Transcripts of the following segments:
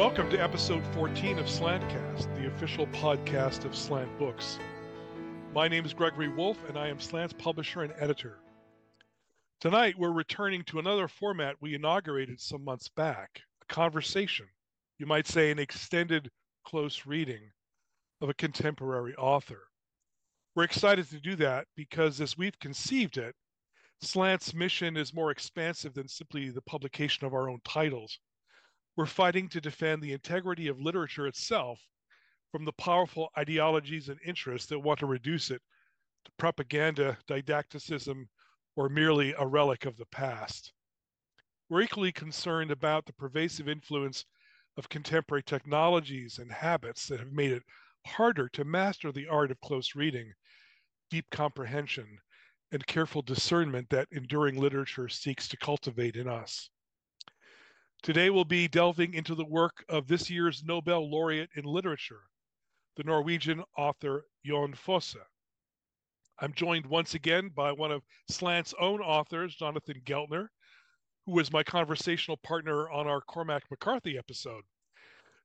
Welcome to episode 14 of Slantcast, the official podcast of Slant Books. My name is Gregory Wolfe, and I am Slant's publisher and editor. Tonight, we're returning to another format we inaugurated some months back a conversation, you might say, an extended close reading of a contemporary author. We're excited to do that because, as we've conceived it, Slant's mission is more expansive than simply the publication of our own titles we're fighting to defend the integrity of literature itself from the powerful ideologies and interests that want to reduce it to propaganda, didacticism, or merely a relic of the past. We're equally concerned about the pervasive influence of contemporary technologies and habits that have made it harder to master the art of close reading, deep comprehension, and careful discernment that enduring literature seeks to cultivate in us. Today we'll be delving into the work of this year's Nobel laureate in literature, the Norwegian author Jon Fosse. I'm joined once again by one of Slant's own authors, Jonathan Geltner, who was my conversational partner on our Cormac McCarthy episode.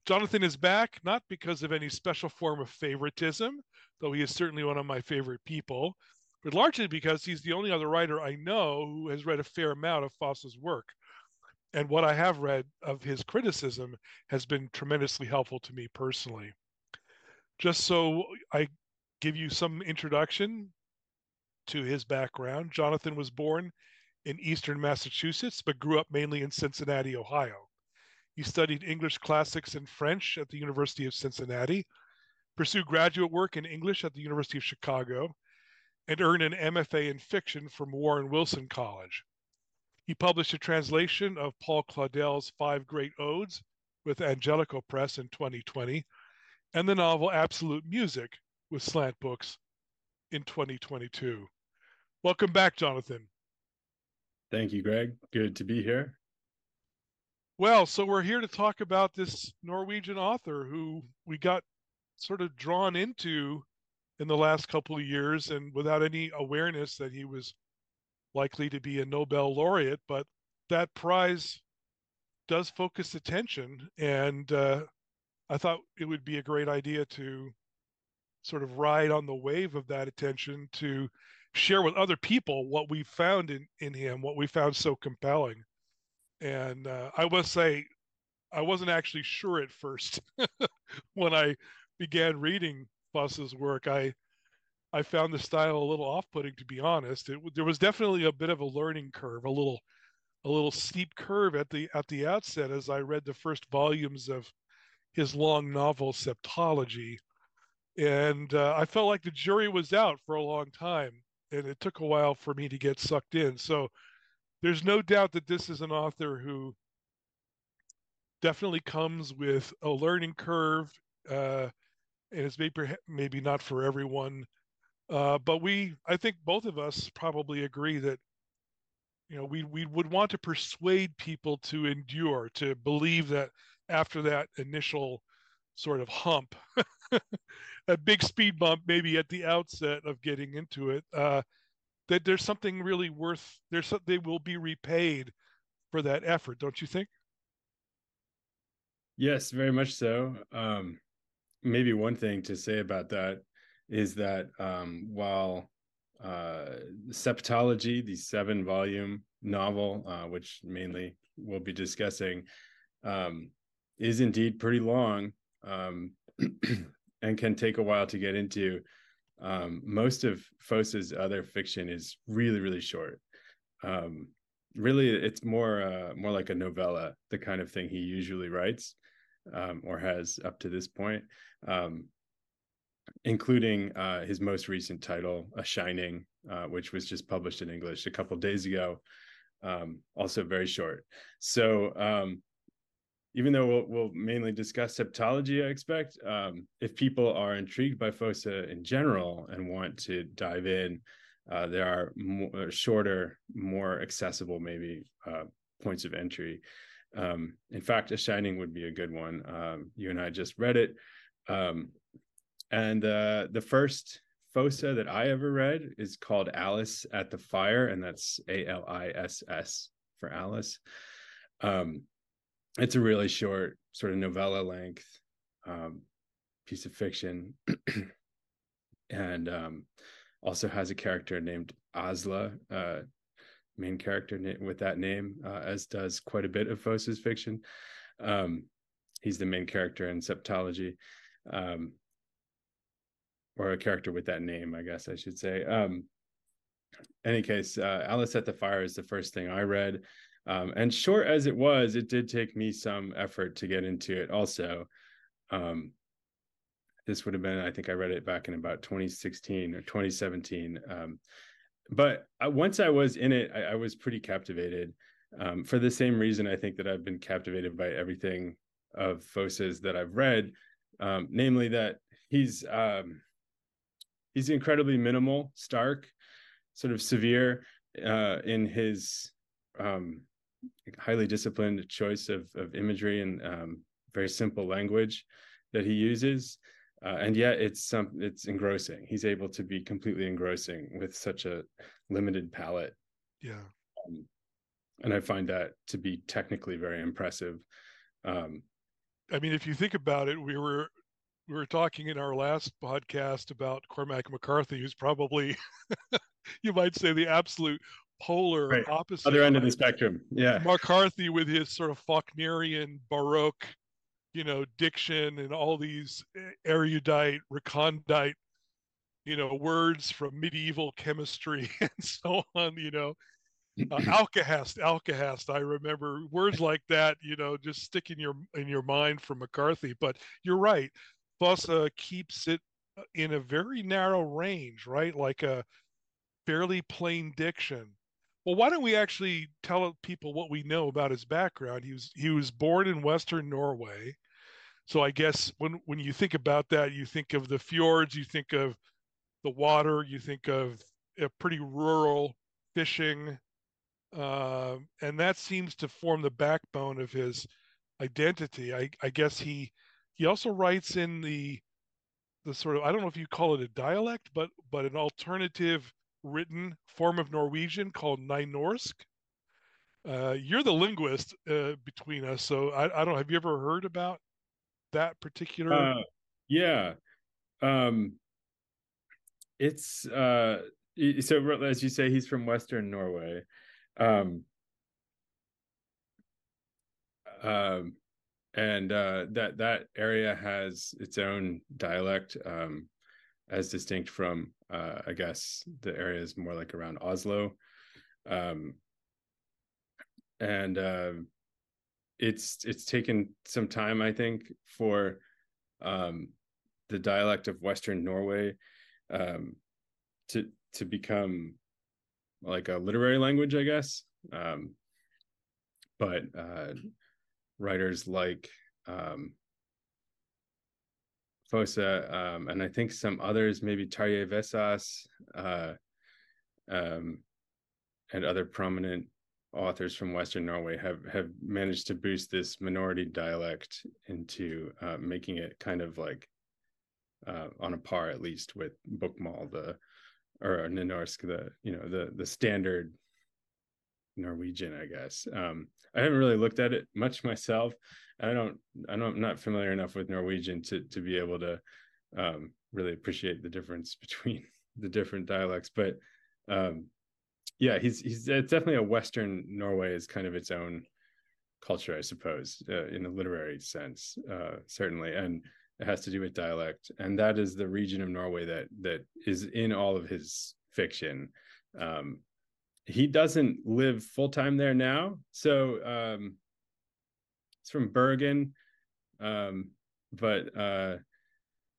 Jonathan is back not because of any special form of favoritism, though he is certainly one of my favorite people, but largely because he's the only other writer I know who has read a fair amount of Fosse's work and what I have read of his criticism has been tremendously helpful to me personally. Just so I give you some introduction to his background, Jonathan was born in eastern Massachusetts, but grew up mainly in Cincinnati, Ohio. He studied English classics and French at the University of Cincinnati, pursued graduate work in English at the University of Chicago, and earned an MFA in fiction from Warren Wilson College. He published a translation of Paul Claudel's Five Great Odes with Angelico Press in 2020, and the novel Absolute Music with Slant Books in 2022. Welcome back, Jonathan. Thank you, Greg. Good to be here. Well, so we're here to talk about this Norwegian author who we got sort of drawn into in the last couple of years and without any awareness that he was likely to be a Nobel laureate, but that prize does focus attention. And uh, I thought it would be a great idea to sort of ride on the wave of that attention to share with other people what we found in, in him, what we found so compelling. And uh, I must say, I wasn't actually sure at first when I began reading Fosse's work. I I found the style a little off-putting, to be honest. It, there was definitely a bit of a learning curve, a little, a little steep curve at the at the outset as I read the first volumes of his long novel Septology, and uh, I felt like the jury was out for a long time, and it took a while for me to get sucked in. So there's no doubt that this is an author who definitely comes with a learning curve, uh, and it's maybe maybe not for everyone. Uh, but we, I think both of us probably agree that, you know, we, we would want to persuade people to endure, to believe that after that initial sort of hump, a big speed bump, maybe at the outset of getting into it, uh, that there's something really worth, there's they will be repaid for that effort, don't you think? Yes, very much so. Um, maybe one thing to say about that is that um, while uh, Septology, the seven volume novel, uh, which mainly we'll be discussing, um, is indeed pretty long um, and can take a while to get into. Um, most of Fosse's other fiction is really, really short. Um, really, it's more uh, more like a novella, the kind of thing he usually writes um, or has up to this point. Um, including uh, his most recent title, A Shining, uh, which was just published in English a couple days ago. Um, also very short. So um, even though we'll, we'll, mainly discuss septology, I expect um, if people are intrigued by Fosse in general and want to dive in, uh, there are more, shorter, more accessible maybe uh, points of entry. Um, in fact, A Shining would be a good one. Um, you and I just read it. Um, and uh, the first Fosse that I ever read is called Aliss at the Fire, and that's A L I S S for Alice. Um, it's a really short, sort of novella length um, piece of fiction, and um, also has a character named Asla, uh, main character with that name, uh, as does quite a bit of Fosse's fiction. Um, he's the main character in Septology, um, or a character with that name, I guess I should say. Um, any case, uh, Aliss at the Fire is the first thing I read. Um, and short as it was, it did take me some effort to get into it also. Um, this would have been, I think I read it back in about 2016 or 2017. Um, but uh, once I was in it, I, I was pretty captivated. Um, for the same reason, I think that I've been captivated by everything of Fosse's that I've read, um, namely that he's um, he's incredibly minimal, stark, sort of severe uh, in his um, highly disciplined choice of of imagery and um, very simple language that he uses. Uh, and yet it's some it's engrossing. He's able to be completely engrossing with such a limited palette. Yeah. Um, and i find that to be technically very impressive. Um, i mean if you think about it we were we were talking in our last podcast about cormac mccarthy who's probably you might say the absolute polar right. opposite other end of the spectrum yeah mccarthy with his sort of faulknerian baroque you know, diction and all these erudite, recondite, you know, words from medieval chemistry and so on, you know. Uh, alkahest, alkahest. I remember words like that, you know, just stick in your in your mind from McCarthy. But you're right, Fosse keeps it uh, in a very narrow range, right? Like a fairly plain diction. Well, why don't we actually tell people what we know about his background? He was he was born in Western Norway. So I guess when when you think about that, you think of the fjords, you think of the water, you think of a pretty rural fishing, uh, and that seems to form the backbone of his identity. I, I guess he he also writes in the the sort of I don't know if you call it a dialect, but but an alternative written form of Norwegian called Nynorsk. Uh, you're the linguist uh, between us, so I, I don't. Have you ever heard about that particular uh, yeah um it's uh so as you say he's from western norway um um and uh that that area has its own dialect um as distinct from uh i guess the areas more like around oslo um and um it's it's taken some time, I think, for um, the dialect of Western Norway um, to to become like a literary language, I guess. Um, but uh, writers like um, Fosse um, and I think some others, maybe Tarjei Vesaas, uh, um, and other prominent authors from Western Norway have have managed to boost this minority dialect into uh, making it kind of like uh, on a par at least with Bokmål, the or Nynorsk, the you know the the standard Norwegian, I guess. Um, I haven't really looked at it much myself. I don't I don't I'm not familiar enough with Norwegian to to be able to um, really appreciate the difference between the different dialects, but um, yeah, he's he's it's definitely a Western Norway is kind of its own culture, I suppose, uh, in a literary sense, uh, certainly, and it has to do with dialect, and that is the region of Norway that that is in all of his fiction. Um, he doesn't live full time there now, so um, it's from Bergen, um, but uh,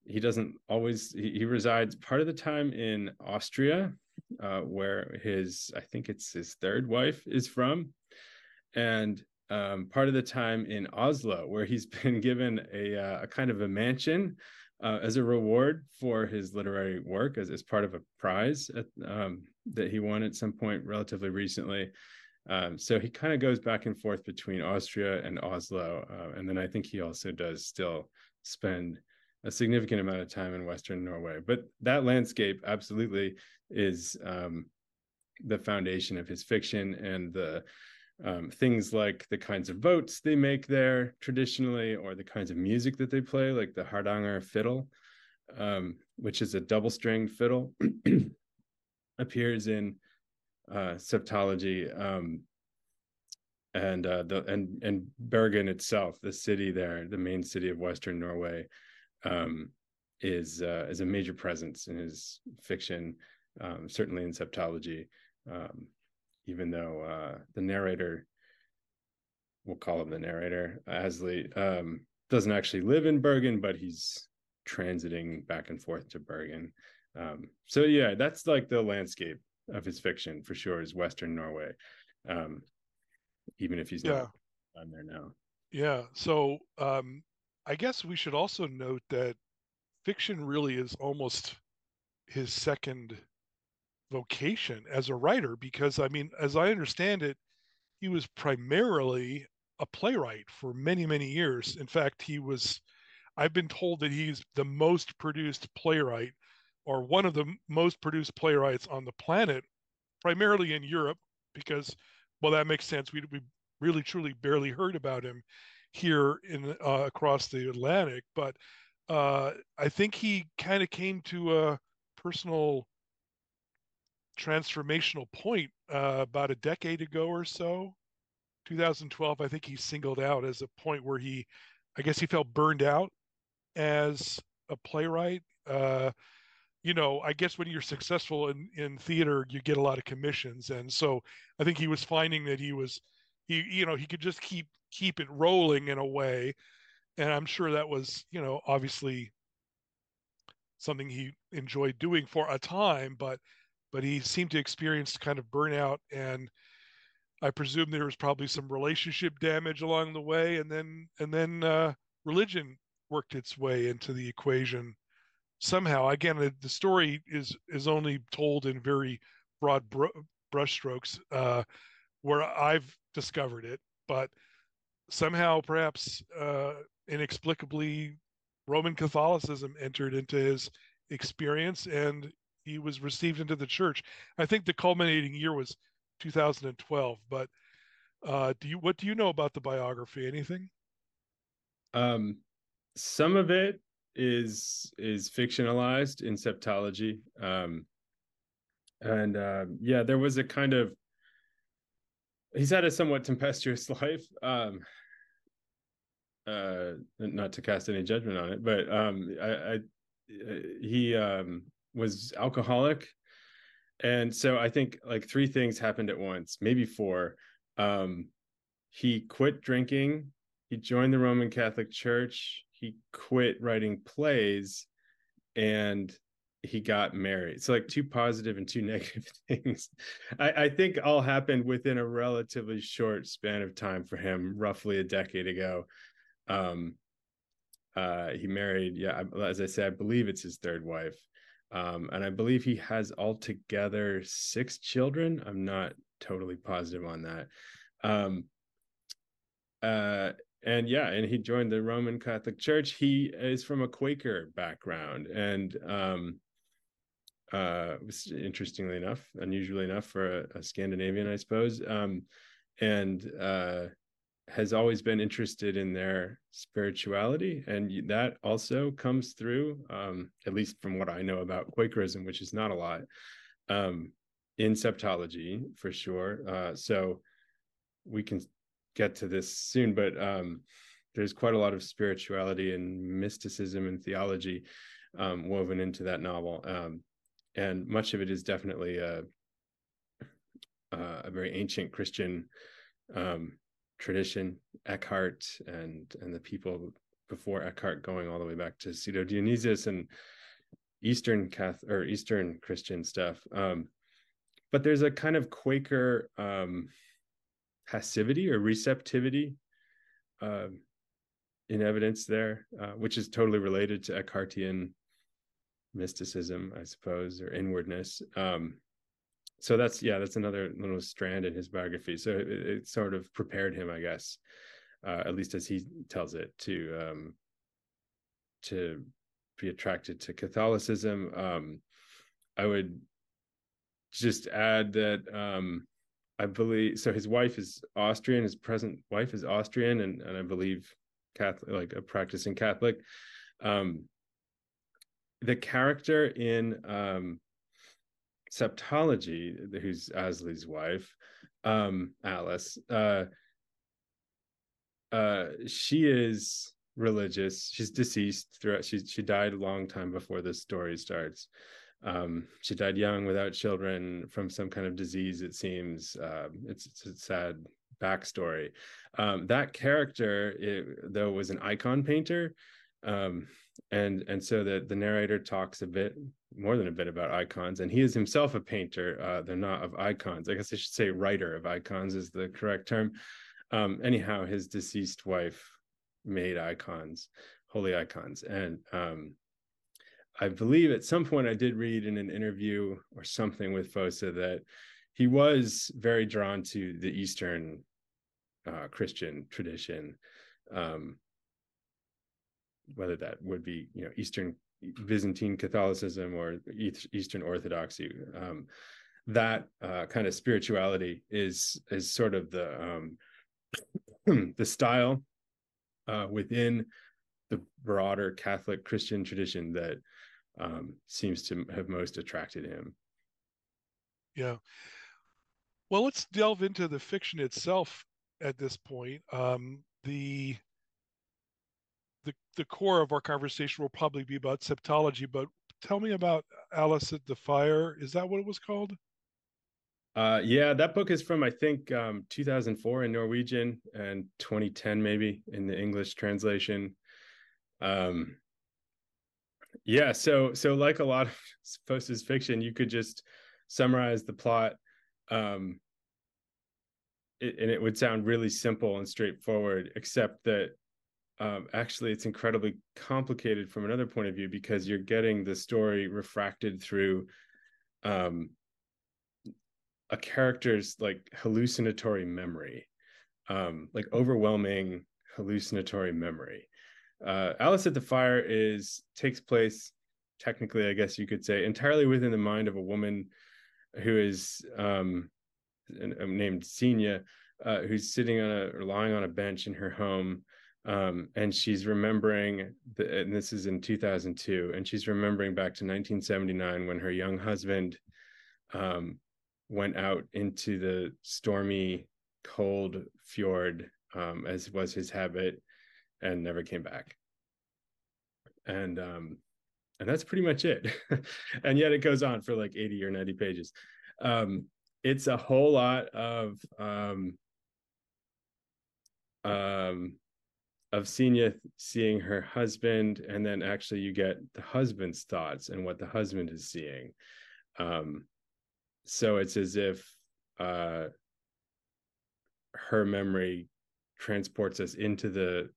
he doesn't always. He, he resides part of the time in Austria uh, where his I think it's his third wife is from, and um, part of the time in Oslo, where he's been given a, uh, a kind of a mansion uh, as a reward for his literary work, as, as part of a prize at, um, that he won at some point relatively recently. Um, so he kind of goes back and forth between Austria and Oslo, uh, and then I think he also does still spend a significant amount of time in Western Norway. But that landscape absolutely is um, the foundation of his fiction and the um, things like the kinds of boats they make there traditionally, or the kinds of music that they play, like the hardanger fiddle, um, which is a double stringed fiddle, appears in uh, septology. Um, and uh, the and and Bergen itself, the city there, the main city of Western Norway, um, is uh, is a major presence in his fiction, um, certainly in septology. Um, even though uh, the narrator, we'll call him the narrator, Asli, um, doesn't actually live in Bergen, but he's transiting back and forth to Bergen. Um, so yeah, that's like the landscape of his fiction for sure is Western Norway. Um, even if he's yeah. not on there now. Yeah. So um, I guess we should also note that fiction really is almost his second vocation as a writer because I mean, as I understand it, he was primarily a playwright for many, many years. In fact, he was, I've been told that he's the most produced playwright or one of the most produced playwrights on the planet, primarily in Europe, because well, that makes sense. We we really truly barely heard about him here in uh, across the Atlantic, but uh, I think he kind of came to a personal transformational point uh, about a decade ago or so. 2012, I think he singled out as a point where he, I guess he felt burned out as a playwright. Uh, you know, I guess when you're successful in, in theater, you get a lot of commissions. And so I think he was finding that he was, he, you know, he could just keep, keep it rolling in a way. And I'm sure that was, you know, obviously something he enjoyed doing for a time, but, but he seemed to experience kind of burnout and I presume there was probably some relationship damage along the way. And then, and then, uh, religion worked its way into the equation somehow again the story is is only told in very broad br- brushstrokes uh, where I've discovered it, but somehow perhaps uh, inexplicably Roman Catholicism entered into his experience and he was received into the church. I think the culminating year was 2012. But uh, do you what do you know about the biography? Anything? Um, some of it is is fictionalized in septology um and uh, yeah there was a kind of he's had a somewhat tempestuous life um uh not to cast any judgment on it but um i, I he um was alcoholic and so i think like three things happened at once maybe four um he quit drinking he joined the roman catholic church he quit writing plays and he got married. So like two positive and two negative things. I, I, think all happened within a relatively short span of time for him, roughly a decade ago. Um, uh, he married, yeah, as I said, I believe it's his third wife. Um, and I believe he has altogether six children. I'm not totally positive on that. Um, uh, and yeah, and he joined the Roman Catholic Church. He is from a Quaker background, and um, uh, interestingly enough, unusually enough for a, a Scandinavian, I suppose, um, and uh, has always been interested in their spirituality, and that also comes through, um, at least from what I know about Quakerism, which is not a lot, um, in septology for sure. Uh, so we can get to this soon, but um, there's quite a lot of spirituality and mysticism and theology um, woven into that novel, um, and much of it is definitely a, a very ancient Christian um, tradition. Eckhart and and the people before Eckhart, going all the way back to Pseudo Dionysius and Eastern Catholic or Eastern Christian stuff. Um, but there's a kind of Quaker um, passivity or receptivity uh, in evidence there, uh, which is totally related to Eckhartian mysticism, I suppose, or inwardness. Um, so that's yeah, that's another little strand in his biography. So it, it sort of prepared him, I guess, uh, at least as he tells it, to um, to be attracted to Catholicism. Um, I would just add that um, I believe so. His wife is Austrian. His present wife is Austrian, and and I believe Catholic, like a practicing Catholic. Um, the character in um, Septology, who's Asley's wife, um, Alice, uh, uh, she is religious. She's deceased throughout. She she died a long time before this story starts. Um, she died young without children from some kind of disease. It seems um, it's, it's, a sad backstory. Um, that character, it, though, was an icon painter, um, and and so the the narrator talks a bit more than a bit about icons, and he is himself a painter. Uh, they're not of icons. I guess I should say writer of icons is the correct term. Um, anyhow, his deceased wife made icons, holy icons, and um, I believe at some point I did read in an interview or something with Fosse that he was very drawn to the Eastern uh, Christian tradition, um, whether that would be you know Eastern Byzantine Catholicism or Eastern Orthodoxy. Um, that uh, kind of spirituality is is sort of the um, the style uh, within the broader Catholic Christian tradition that um, seems to have most attracted him. Yeah. Well, let's delve into the fiction itself at this point. Um, the the the core of our conversation will probably be about septology, but tell me about Aliss at the Fire. Is that what it was called? Uh, yeah, that book is from I think um, 2004 in Norwegian and 2010 maybe in the English translation. Um, yeah, so so like a lot of Fosse's fiction, you could just summarize the plot, um, it, and it would sound really simple and straightforward, except that um, actually it's incredibly complicated from another point of view because you're getting the story refracted through um, a character's like hallucinatory memory, um, like overwhelming hallucinatory memory uh, Aliss at the Fire is takes place technically, I guess you could say, entirely within the mind of a woman who is um, named Senia, uh, who's sitting on a or lying on a bench in her home. Um, and she's remembering, the, and this is in 2002, and she's remembering back to 1979 when her young husband um, went out into the stormy, cold fjord, um, as was his habit, and never came back. And um, and that's pretty much it. and yet it goes on for like 80 or 90 pages. Um, it's a whole lot of um, um, of Senia seeing her husband, and then actually you get the husband's thoughts and what the husband is seeing. Um, so it's as if uh, her memory transports us into the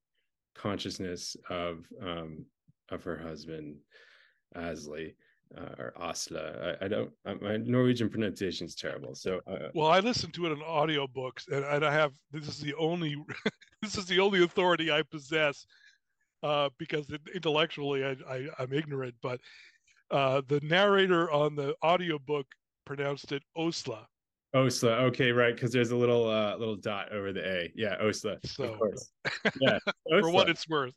consciousness of um, of her husband Asley uh, or Asla. I, I don't. I, my Norwegian pronunciation is terrible. So uh, well, I listened to it in audiobooks, and, and I have this is the only this is the only authority I possess uh, because intellectually I, I am ignorant, but uh, the narrator on the audiobook pronounced it Osla. Osla. Okay, right, because there's a little uh little dot over the A. Yeah, Osla. So, of course. Yeah. for what it's worth.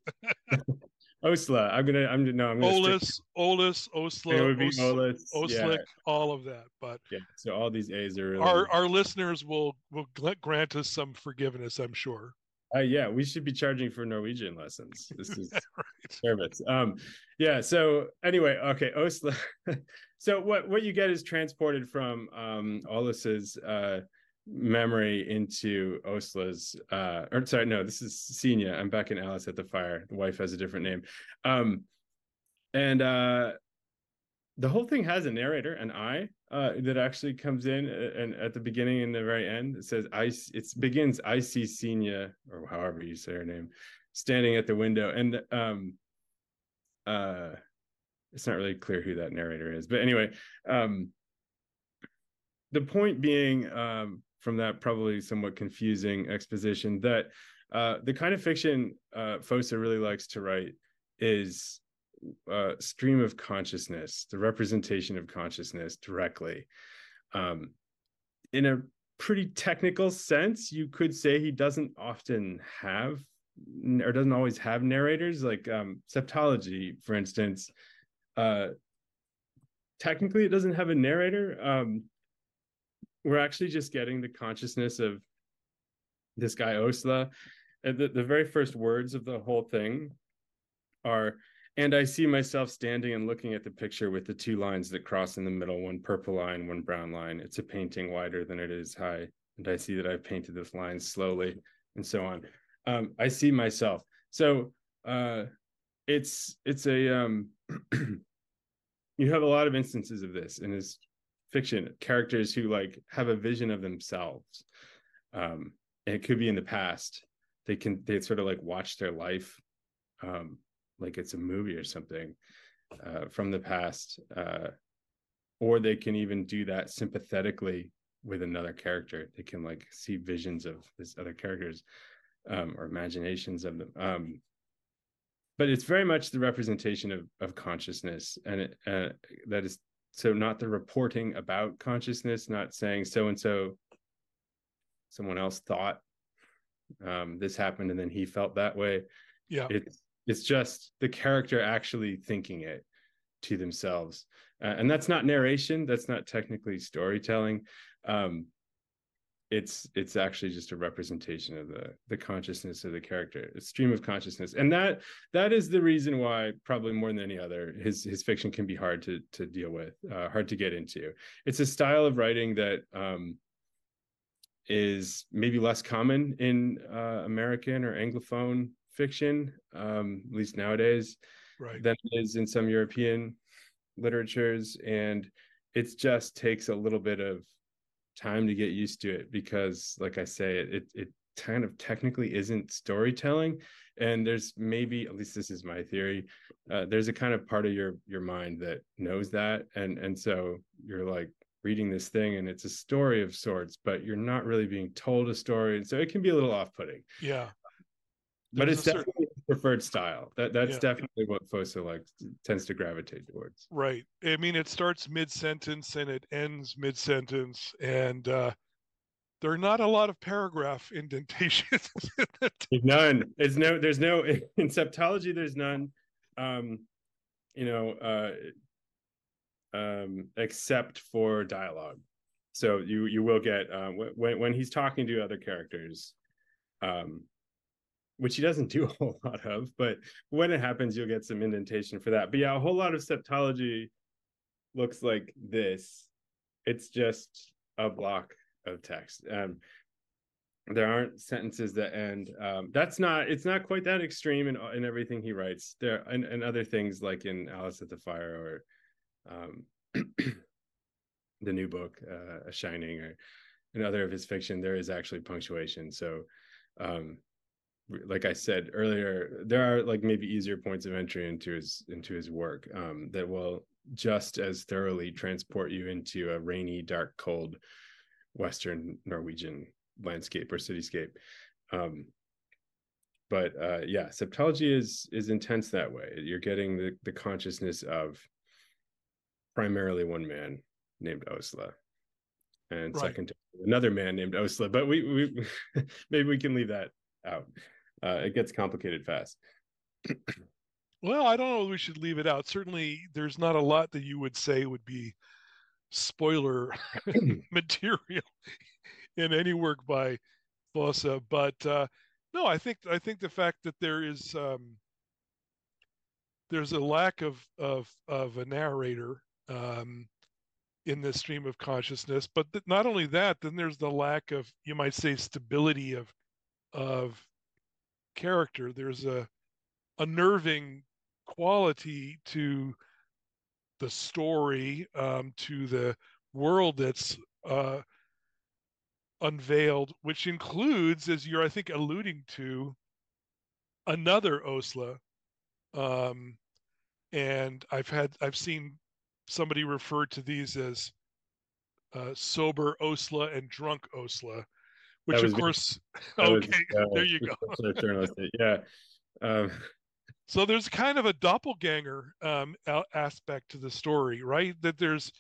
Osla. I'm gonna. I'm no. I'm gonna. Olis, stick... Olis, Osla, it would be Olis, Oslick, yeah. all of that. But yeah, so all these A's are really... our our listeners will will grant us some forgiveness. I'm sure. Uh, yeah, we should be charging for Norwegian lessons. This is right. service. Um, yeah. So anyway, okay, Osla. so what what you get is transported from um, uh, memory into Osla's. Uh, or sorry, no, this is Senia. I'm back in Aliss at the Fire. The wife has a different name. Um, and uh, the whole thing has a narrator, an I, uh, that actually comes in uh, and at the beginning and the very end. It says I. It begins. I see Senia, or however you say her name, standing at the window, and um, uh, it's not really clear who that narrator is, but anyway, um, the point being, um, from that probably somewhat confusing exposition, that uh, the kind of fiction uh, Fosse really likes to write is uh, stream of consciousness, the representation of consciousness directly, um, in a pretty technical sense, you could say he doesn't often have or doesn't always have narrators. Like um, septology, for instance, uh, technically it doesn't have a narrator. Um, we're actually just getting the consciousness of this guy Osla. And the, the very first words of the whole thing are and I see myself standing and looking at the picture with the two lines that cross in the middle, one purple line, one brown line. It's a painting wider than it is high. And I see that I've painted this line slowly and so on. Um, I see myself. So uh, it's it's a um, you have a lot of instances of this in his fiction, characters who like have a vision of themselves. Um, and it could be in the past. They can they sort of like watch their life um, like it's a movie or something uh, from the past uh, or they can even do that sympathetically with another character. They can like see visions of this other characters um, or imaginations of them um, but it's very much the representation of, of consciousness and it, uh, that is so not the reporting about consciousness not saying so and so someone else thought um, this happened and then he felt that way. Yeah. It's it's just the character actually thinking it to themselves. Uh, and that's not narration that's not technically storytelling. Um, it's it's actually just a representation of the the consciousness of the character a stream of consciousness. And that that is the reason why probably more than any other his his fiction can be hard to to deal with uh, hard to get into. It's a style of writing that um, is maybe less common in uh, american or anglophone fiction, um, at least nowadays, right. than it is in some European literatures. And it just takes a little bit of time to get used to it because, like I say, it it kind of technically isn't storytelling. And there's maybe, at least this is my theory, uh, there's a kind of part of your your mind that knows that, and and so you're like reading this thing and it's a story of sorts but you're not really being told a story and so it can be a little off-putting yeah but it's definitely certain... preferred style. That that's yeah. definitely what Fosse like tends to gravitate towards. Right. I mean, it starts mid sentence and it ends mid sentence, and uh, there are not a lot of paragraph indentations. none. It's no. There's no in septology. There's none. Um, you know, uh, um, except for dialogue. So you you will get uh, when when he's talking to other characters. Um, which he doesn't do a whole lot of, but when it happens, you'll get some indentation for that. But yeah, a whole lot of septology looks like this. It's just a block of text. Um, there aren't sentences that end. Um, that's not. It's not quite that extreme in in everything he writes. There and, and other things like in Aliss at the Fire or um, the new book, uh, A Shining, or in other of his fiction, there is actually punctuation. So um, like I said earlier, there are like maybe easier points of entry into his into his work um, that will just as thoroughly transport you into a rainy, dark, cold Western Norwegian landscape or cityscape. Um, but uh, yeah, septology is is intense that way. You're getting the the consciousness of primarily one man named Osla, and right. second another man named Osla. But we we maybe we can leave that out uh, it gets complicated fast. well, I don't know. We should leave it out. Certainly, there's not a lot that you would say would be spoiler material in any work by Fosse, but uh, no, I think I think the fact that there is um, there's a lack of of of a narrator um, in this stream of consciousness, but th- not only that, then there's the lack of you might say stability of of character. There's a unnerving quality to the story, um, to the world that's uh, unveiled, which includes, as you're I think alluding to, another Osla. Um, and I've had I've seen somebody refer to these as uh, sober Osla and drunk Osla, which of course okay was, uh, there you go yeah um, so there's kind of a doppelganger um, aspect to the story right that there's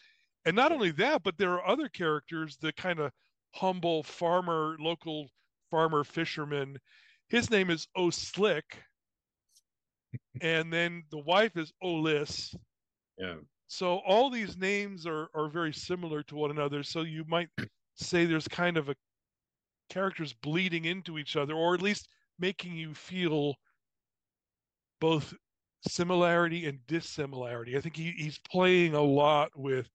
and not only that but there are other characters the kind of humble farmer, local farmer fisherman. His name is Oslick. and then the wife is Olis. Yeah. So all these names are are very similar to one another. So you might say there's kind of a characters bleeding into each other, or at least making you feel both similarity and dissimilarity. I think he, he's playing a lot with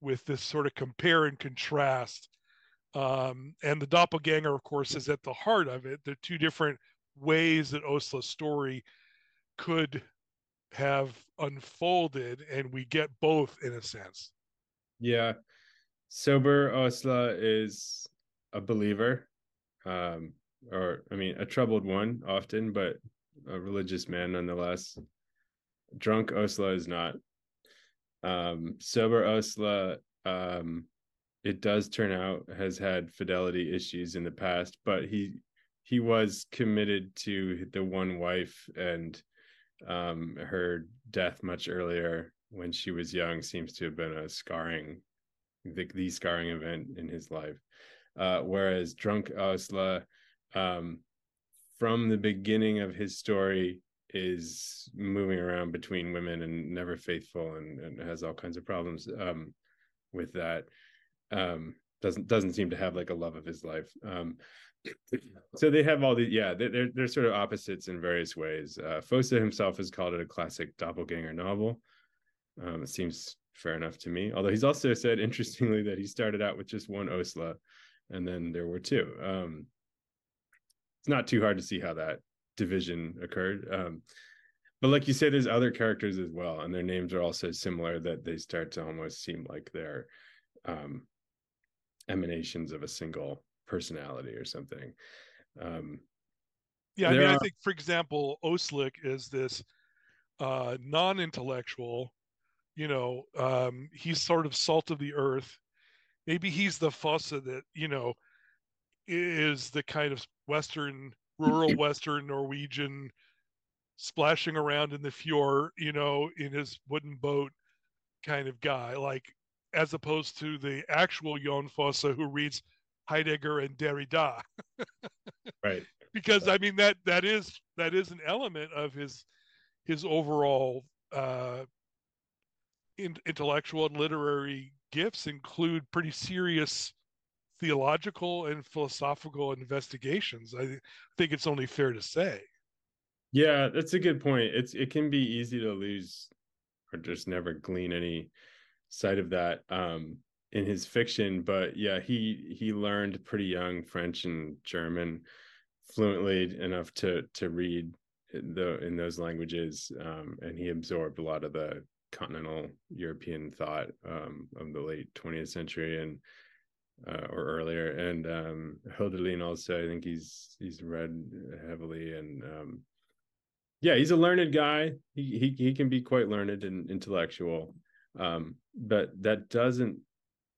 with this sort of compare and contrast. Um, and the doppelganger, of course, is at the heart of it. The two different ways that Osla's story could have unfolded, and we get both in a sense. Yeah. Sober Osla is a believer, um, or I mean, a troubled one often, but a religious man nonetheless. Drunk Osla is not. Um, sober Osla, um, it does turn out has had fidelity issues in the past, but he he was committed to the one wife and um, her death much earlier when she was young seems to have been a scarring the, the scarring event in his life uh, whereas drunk osla um, from the beginning of his story is moving around between women and never faithful and, and has all kinds of problems um, with that um, doesn't doesn't seem to have like a love of his life. Um, so they have all the yeah they're they're sort of opposites in various ways. Uh, fosse himself has called it a classic doppelganger novel. Um, it seems fair enough to me although he's also said interestingly that he started out with just one osla and then there were two um, it's not too hard to see how that division occurred um, but like you say, there's other characters as well and their names are also similar that they start to almost seem like they're um, emanations of a single personality or something. Um, yeah, I mean, are... I think, for example, Oslick is this uh, non-intellectual. You know, um, he's sort of salt of the earth. Maybe he's the Fosse that you know is the kind of Western, rural Western Norwegian splashing around in the fjord, you know, in his wooden boat kind of guy, like as opposed to the actual Jon Fosse who reads Heidegger and Derrida. right. Because I mean that that is that is an element of his his overall uh, in, intellectual and literary gifts include pretty serious theological and philosophical investigations. I think it's only fair to say. Yeah, that's a good point. It's it can be easy to lose or just never glean any sight of that. Um, in his fiction but yeah he he learned pretty young french and german fluently enough to to read the in those languages um, and he absorbed a lot of the continental european thought um, of the late 20th century and uh, or earlier. And um Hölderlin also I think he's he's read heavily and um yeah he's a learned guy. He he, he can be quite learned and intellectual. Um but that doesn't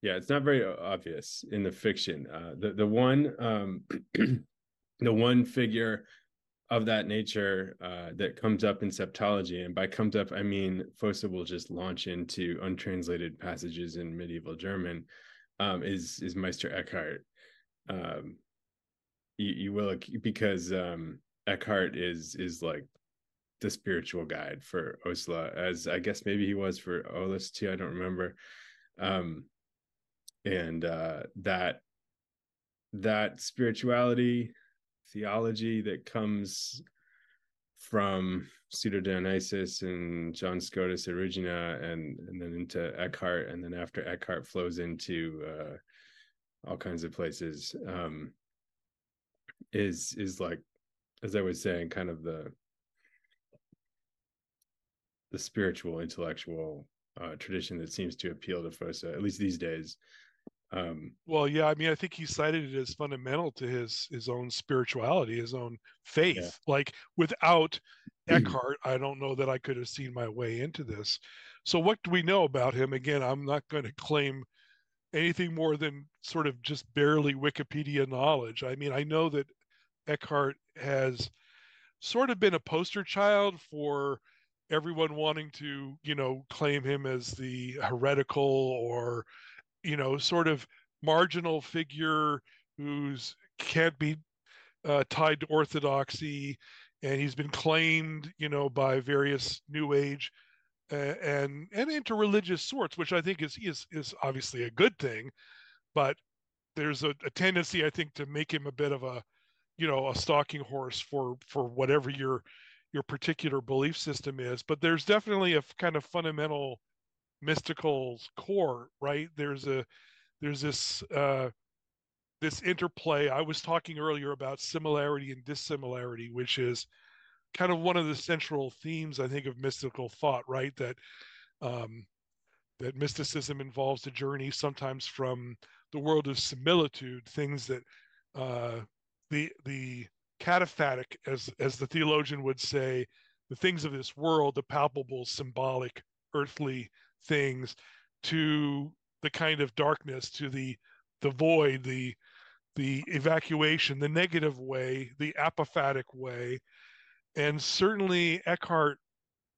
yeah it's not very obvious in the fiction. Uh, the the one um, the one figure of that nature uh, that comes up in septology and by comes up i mean fosse will just launch into untranslated passages in medieval german um, is is meister eckhart. Um, you, you will because um, eckhart is is like the spiritual guide for osla as i guess maybe he was for olis too i don't remember. Um and uh, that that spirituality theology that comes from Pseudo Dionysius and John Scotus Erigena and and then into Eckhart and then after Eckhart flows into uh, all kinds of places um, is is like as I was saying kind of the the spiritual intellectual uh, tradition that seems to appeal to Fosse at least these days um, well, yeah, I mean, I think he cited it as fundamental to his his own spirituality, his own faith. Yeah. Like without Eckhart, I don't know that I could have seen my way into this. So, what do we know about him? Again, I'm not going to claim anything more than sort of just barely Wikipedia knowledge. I mean, I know that Eckhart has sort of been a poster child for everyone wanting to, you know, claim him as the heretical or you know, sort of marginal figure who's can't be uh, tied to orthodoxy, and he's been claimed, you know, by various New Age uh, and and interreligious sorts, which I think is is is obviously a good thing, but there's a, a tendency, I think, to make him a bit of a, you know, a stalking horse for for whatever your your particular belief system is. But there's definitely a kind of fundamental mystical core, right? There's a there's this uh, this interplay. I was talking earlier about similarity and dissimilarity, which is kind of one of the central themes, I think, of mystical thought, right? That um, that mysticism involves a journey sometimes from the world of similitude, things that uh, the the cataphatic, as as the theologian would say, the things of this world, the palpable, symbolic, earthly things, to the kind of darkness, to the the void, the the evacuation, the negative way, the apophatic way, and certainly Eckhart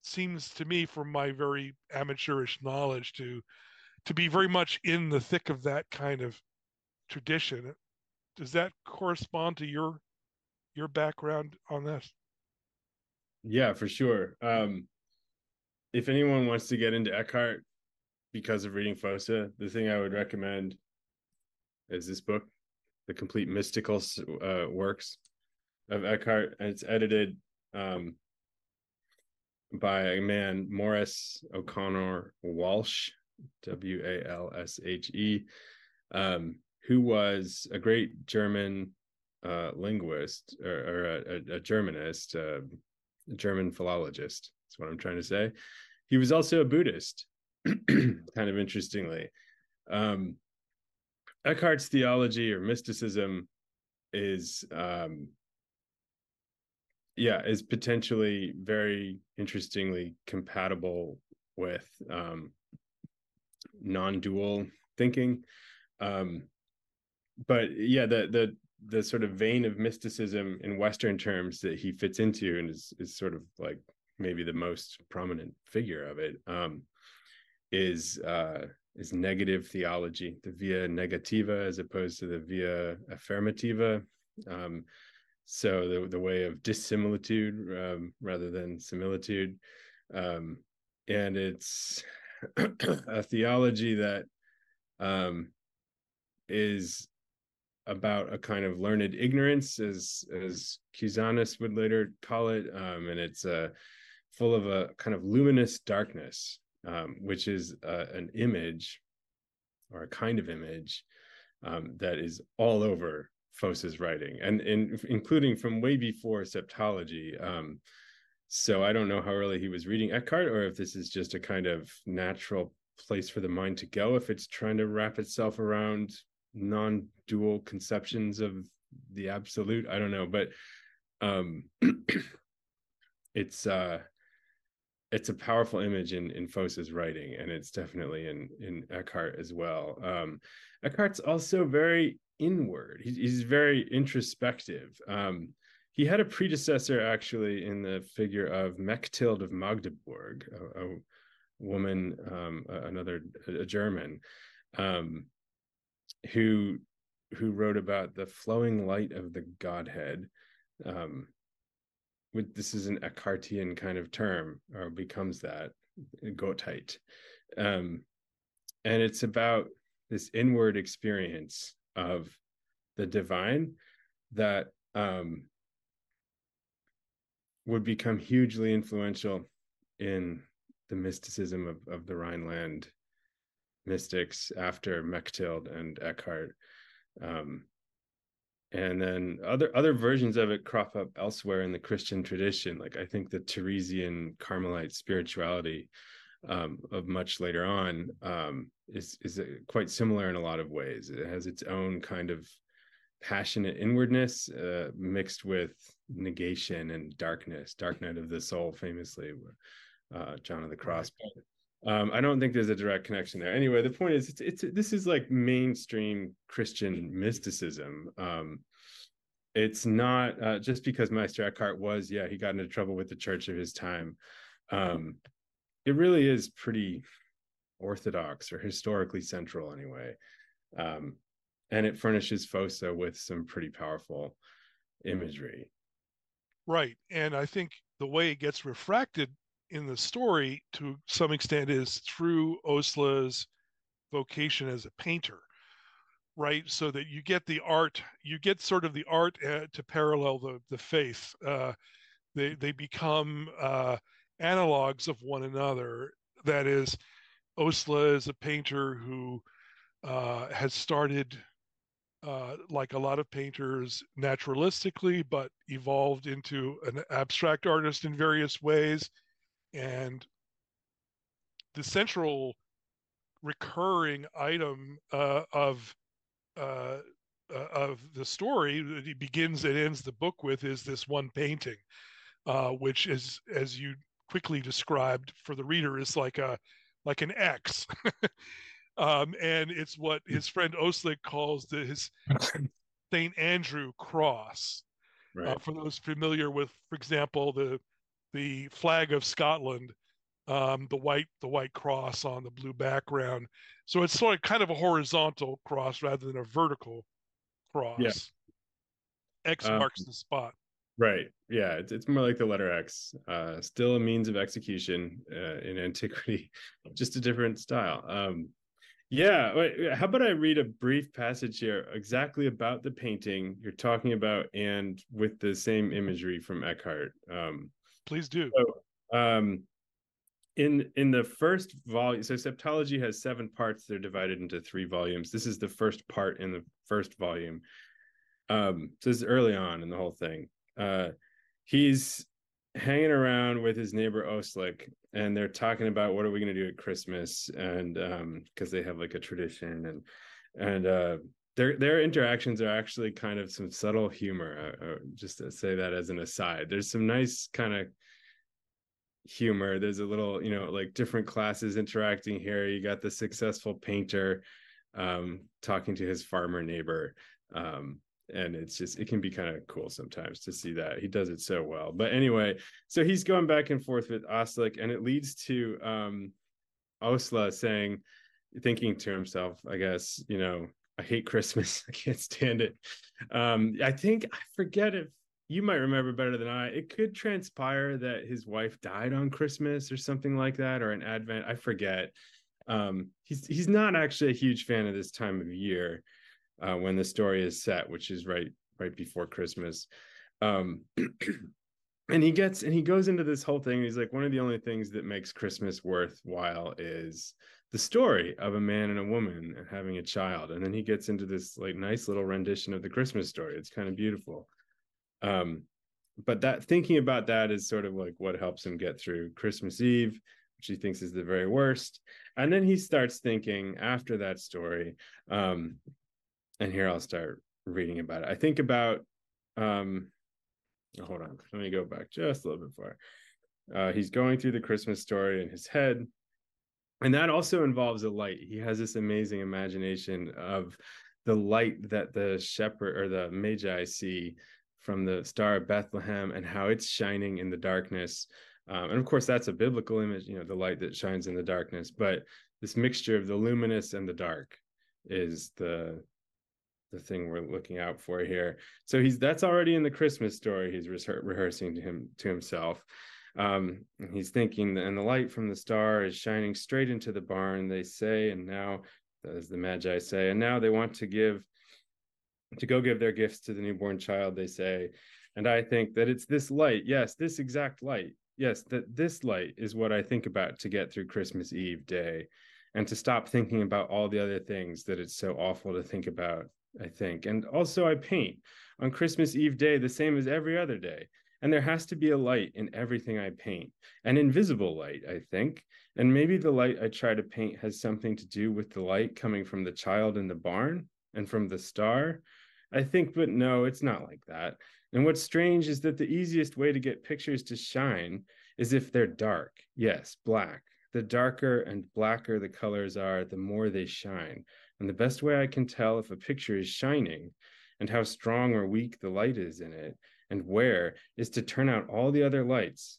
seems to me, from my very amateurish knowledge, to to be very much in the thick of that kind of tradition. Does that correspond to your your background on this? Yeah, for sure. Um, if anyone wants to get into Eckhart because of reading Fosse, the thing I would recommend is this book, The Complete Mystical uh, Works of Eckhart, and it's edited um, by a man, Maurice O'Connor Walshe, W A L S H E, um, who was a great German uh, linguist or, or a, a, Germanist, uh, a German philologist. That's what I'm trying to say. He was also a Buddhist, kind of interestingly. Um, Eckhart's theology or mysticism is, um, yeah, is potentially very interestingly compatible with um, non-dual thinking. Um, but yeah, the the the sort of vein of mysticism in Western terms that he fits into and is is sort of like maybe the most prominent figure of it um, is uh, is negative theology, the via negativa as opposed to the via affirmativa. Um, so the the way of dissimilitude um, rather than similitude, um, and it's a theology that um, is about a kind of learned ignorance, as as Cusanus would later call it, um, and it's uh, full of a kind of luminous darkness, um, which is uh, an image or a kind of image um, that is all over Fosse's writing, and in, including from way before septology. Um, so I don't know how early he was reading Eckhart, or if this is just a kind of natural place for the mind to go if it's trying to wrap itself around non-dual conceptions of the absolute i don't know but um it's uh it's a powerful image in in Fosse's writing and it's definitely in in Eckhart as well um Eckhart's also very inward he's, he's very introspective um he had a predecessor actually in the figure of Mechthild of Magdeburg a, a woman um another a German um who who wrote about the flowing light of the Godhead. Um, this is an Eckhartian kind of term, or becomes that Gottheit, um, and it's about this inward experience of the divine that um, would become hugely influential in the mysticism of, of the Rhineland mystics after Mechthild and Eckhart. Um, and then other other versions of it crop up elsewhere in the Christian tradition. Like I think the Teresian Carmelite spirituality um, of much later on um, is is quite similar in a lot of ways. It has its own kind of passionate inwardness uh, mixed with negation and darkness, dark night of the soul, famously, uh, John of the Cross. But um, I don't think there's a direct connection there. Anyway, the point is, it's, it's this is like mainstream Christian mysticism. Um, it's not uh, just because Meister Eckhart was, yeah, he got into trouble with the church of his time. Um, it really is pretty orthodox or historically central, anyway. Um, and it furnishes Fosse with some pretty powerful imagery. Right. And I think the way it gets refracted in the story to some extent is through Asle's vocation as a painter, right? So that you get the art, you get sort of the art uh, to parallel the the faith. Uh, they they become uh, analogs of one another. That is, Asle is a painter who uh, has started uh, like a lot of painters naturalistically, but evolved into an abstract artist in various ways. And the central recurring item uh, of uh, uh, of the story that he begins and ends the book with is this one painting, uh, which is, as you quickly described for the reader, is like a like an X. um, and it's what his friend Åsleik calls the, his St. Andrew cross. Uh, right. Uh, for those familiar with, for example, the the flag of Scotland, um, the white the white cross on the blue background. So it's sort of kind of a horizontal cross rather than a vertical cross. Yeah. X um, marks the spot. Right. Yeah. It's, it's more like the letter X. Uh, still a means of execution uh, in antiquity, just a different style. Um, yeah. Wait, how about I read a brief passage here exactly about the painting you're talking about and with the same imagery from Eckhart? Um, Please do. So, um, in in the first volume, so Septology has seven parts. They're divided into three volumes. This is the first part in the first volume. Um, so this is early on in the whole thing. Uh, he's hanging around with his neighbor Åsleik, and they're talking about what are we going to do at Christmas, and um, because they have like a tradition, and and uh, their their interactions are actually kind of some subtle humor. Just to say that as an aside, there's some nice kind of humor. There's a little, you know, like different classes interacting here. You got the successful painter um, talking to his farmer neighbor. Um, and it's just it can be kind of cool sometimes to see that he does it so well but anyway so he's going back and forth with Åsleik and it leads to um Asle saying thinking to himself i guess you know i hate christmas i can't stand it um i think i forget if you might remember better than i it could transpire that his wife died on christmas or something like that or an advent i forget um he's he's not actually a huge fan of this time of year uh, when the story is set, which is right right before Christmas. Um, and he gets and he goes into this whole thing. He's like, one of the only things that makes Christmas worthwhile is the story of a man and a woman and having a child. And then he gets into this like nice little rendition of the Christmas story. It's kind of beautiful. Um, but that thinking about that is sort of like what helps him get through Christmas Eve, which he thinks is the very worst. And then he starts thinking after that story, um, and here I'll start reading about it. I think about um oh, hold on, let me go back just a little bit far. Uh, he's going through the Christmas story in his head. And that also involves a light. He has this amazing imagination of the light that the shepherd or the magi see from the star of Bethlehem and how it's shining in the darkness. Um, and of course, that's a biblical image, you know, the light that shines in the darkness. But this mixture of the luminous and the dark is the the thing we're looking out for here. So he's that's already in the Christmas story. He's re- rehearsing to him to himself. Um, he's thinking, and the light from the star is shining straight into the barn. They say, and now, as the Magi say, and now they want to give to go give their gifts to the newborn child. They say, and I think that it's this light. Yes, this exact light. Yes, that this light is what I think about to get through Christmas Eve day and to stop thinking about all the other things that it's so awful to think about I think. And also, I paint on Christmas Eve day the same as every other day. And there has to be a light in everything I paint, an invisible light, I think. And maybe the light I try to paint has something to do with the light coming from the child in the barn and from the star. I think, but no, it's not like that. And what's strange is that the easiest way to get pictures to shine is if they're dark. Yes, black. The darker and blacker the colors are, the more they shine. And the best way I can tell if a picture is shining and how strong or weak the light is in it and where is to turn out all the other lights.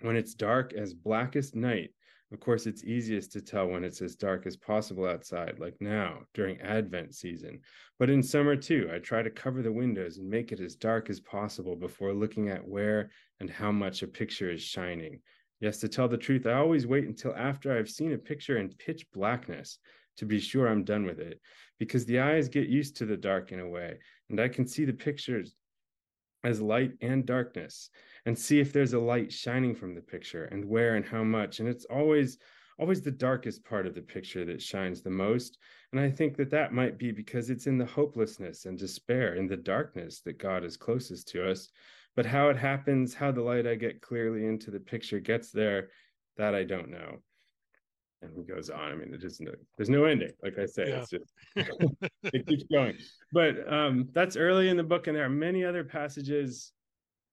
When it's dark as blackest night, Of course, it's easiest to tell when it's as dark as possible outside, like now during Advent season. But in summer too, I try to cover the windows and make it as dark as possible before looking at where and how much a picture is shining. Yes, to tell the truth, I always wait until after I've seen a picture in pitch blackness to be sure I'm done with it, because the eyes get used to the dark in a way, and I can see the pictures as light and darkness and see if there's a light shining from the picture and where and how much. And it's always always the darkest part of the picture that shines the most. And i think that that might be because it's in the hopelessness and despair in the darkness that god is closest to us. But how it happens how the light i get clearly into the picture gets there that i don't know and he goes on. I mean, it just no, there's no ending. Like I say, yeah. it's just it keeps going. But um, that's early in the book, and there are many other passages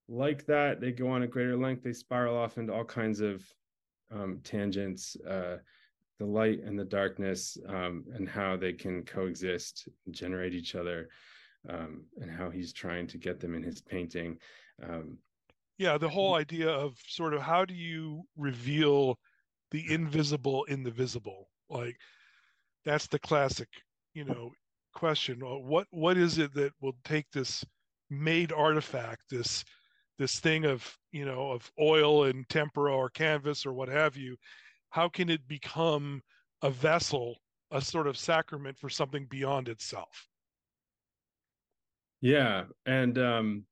like that. They go on a greater length. They spiral off into all kinds of um, tangents. Uh, the light and the darkness, um, and how they can coexist, generate each other, um, and how he's trying to get them in his painting. Um, yeah, the whole idea of sort of how do you reveal the invisible in the visible. Like that's the classic you know question. What what is it that will take this made artifact this this thing of you know of oil and tempera or canvas or what have you how can it become a vessel a sort of sacrament for something beyond itself? Yeah and um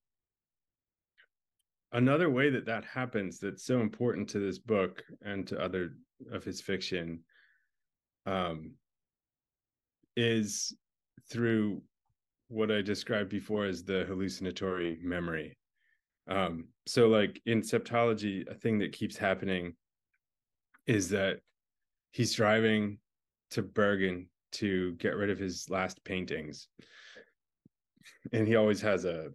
another way that that happens that's so important to this book and to other of his fiction um, is through what I described before as the hallucinatory memory. Um, so, like in septology, a thing that keeps happening is that he's driving to Bergen to get rid of his last paintings, and he always has a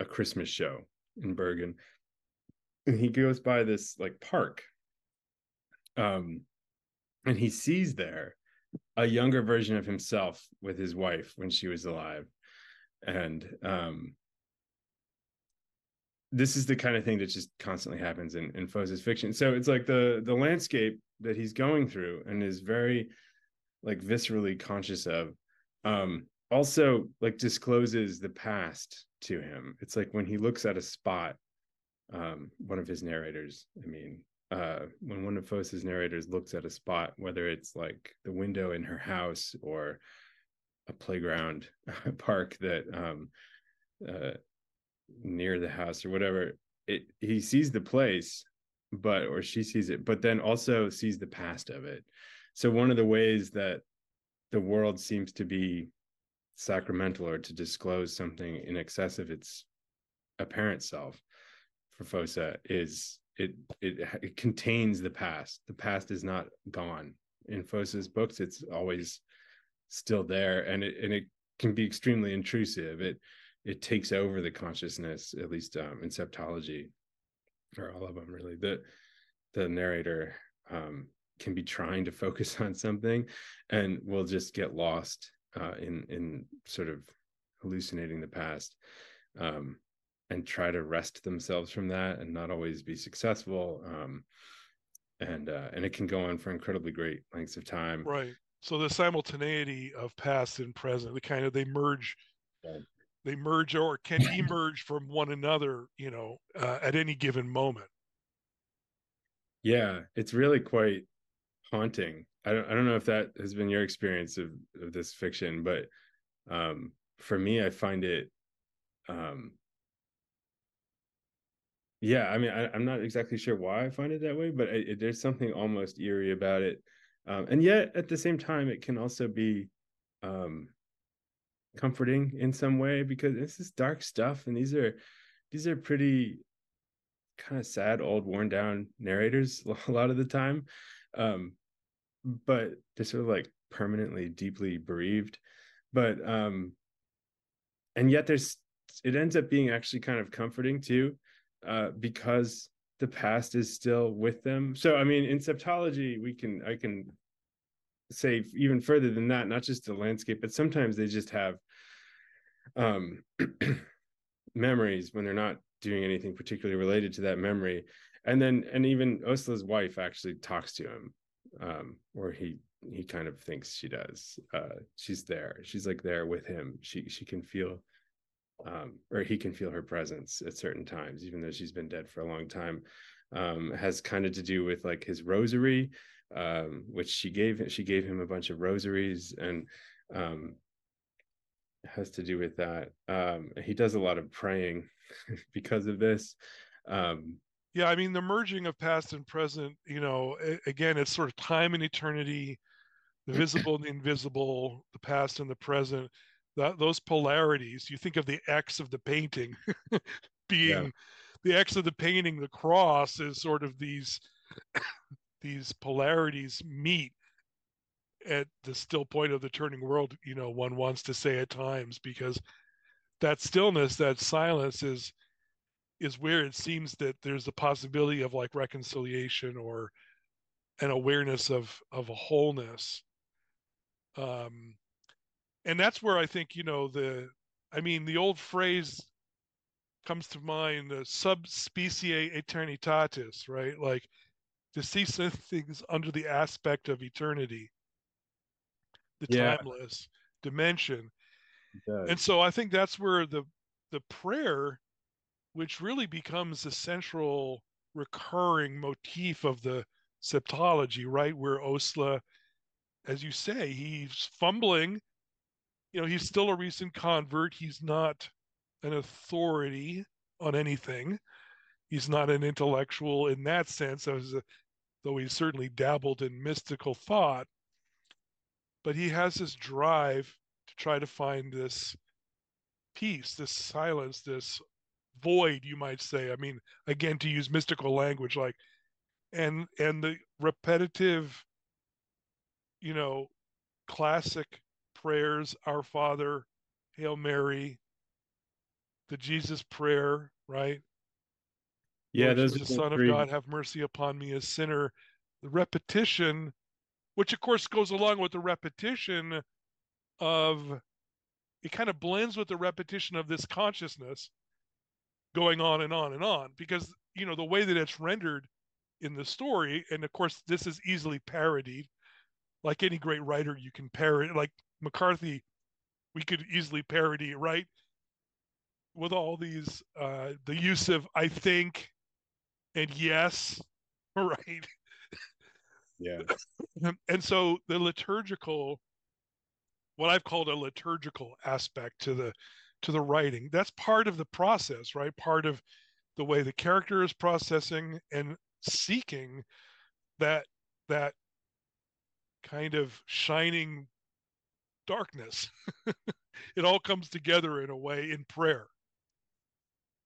a Christmas show in Bergen. And he goes by this like park. Um, and he sees there a younger version of himself with his wife when she was alive. And um, this is the kind of thing that just constantly happens in, in Fosse's fiction. So it's like the the landscape that he's going through and is very like viscerally conscious of um also like discloses the past to him. It's like when he looks at a spot, um, one of his narrators, I mean, uh, when one of Fosse's narrators looks at a spot, whether it's like the window in her house or a playground a park that um, uh, near the house or whatever, it he sees the place, but or she sees it, but then also sees the past of it. So one of the ways that the world seems to be sacramental or to disclose something in excess of its apparent self for Fosse is it, it it contains the past. The past is not gone. In Fosse's books, it's always still there, and it and it can be extremely intrusive. It it takes over the consciousness, at least um, in septology, or all of them really. The the narrator um, can be trying to focus on something, and will just get lost uh, in in sort of hallucinating the past um, and try to rest themselves from that and not always be successful um, and uh, and it can go on for incredibly great lengths of time. Right. So the simultaneity of past and present the kind of they merge right. they merge or can emerge from one another you know uh, at any given moment. Yeah it's really quite haunting I don't I don't know if that has been your experience of, of this fiction, but um, for me, I find it um, yeah, I mean, I, am not exactly sure why I find it that way, but it, there's something almost eerie about it. Um, and yet, at the same time, it can also be um, comforting in some way because this is dark stuff, and these are these are pretty kind of sad, old, worn down narrators a lot of the time. Um, but they're sort of like permanently deeply bereaved but um and yet there's it ends up being actually kind of comforting too uh because the past is still with them. So i mean in septology we can i can say even further than that not just the landscape but sometimes they just have um memories when they're not doing anything particularly related to that memory. And then and even Asle's wife actually talks to him, um, or he he kind of thinks she does. Uh, she's there. She's like there with him. She she can feel, um, or he can feel her presence at certain times, even though she's been dead for a long time. Um, has kind of to do with like his rosary, um, which she gave she gave him a bunch of rosaries and um, has to do with that. Um, he does a lot of praying because of this. Um, yeah, I mean the merging of past and present. You know, again, it's sort of time and eternity, the visible and the invisible, the past and the present. That those polarities. You think of the X of the painting being yeah. the X of the painting. The cross is sort of these these polarities meet at the still point of the turning world you know one wants to say at times because that stillness that silence is is where it seems that there's a possibility of like reconciliation or an awareness of of a wholeness. Um and that's where i think you know the i mean the old phrase comes to mind the subspecie eternitatis right? Like to see some things under the aspect of eternity. The yeah. timeless dimension. And so i think that's where the the prayer which really becomes the central recurring motif of the septology, right? Where Asle, as you say, he's fumbling. You know, he's still a recent convert. He's not an authority on anything. He's not an intellectual in that sense, as a, though he certainly dabbled in mystical thought. But he has this drive to try to find this peace, this silence, this void you might say. I mean again to use mystical language like and and the repetitive you know classic prayers our father hail mary the jesus prayer right? Yeah those the son of god have mercy upon me a sinner. The repetition which of course goes along with the repetition of it kind of blends with the repetition of this consciousness going on and on and on because you know the way that it's rendered in the story and of course this is easily parodied. Like any great writer you can parody like mccarthy we could easily parody right? With all these uh the use of i think and yes right? Yeah. And so the liturgical what i've called a liturgical aspect to the to the writing. That's part of the process, right? Part of the way the character is processing and seeking that that kind of shining darkness. it all comes together in a way in prayer.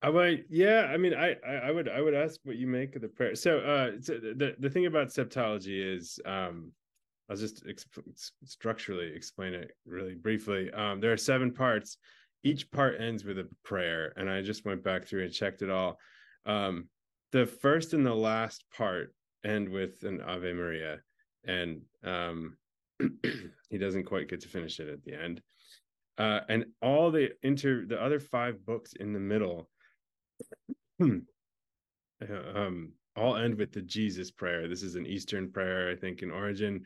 I might, yeah. I mean, I, I, would, I would ask what you make of the prayer. So, uh, so the the thing about septology is, um, I'll just exp- structurally explain it really briefly. Um, there are seven parts, each part ends with a prayer and i just went back through and checked it all. Um, the first and the last part end with an ave maria and um, he doesn't quite get to finish it at the end. Uh, and all the inter the other five books in the middle um, all end with the jesus prayer. This is an eastern prayer i think in origin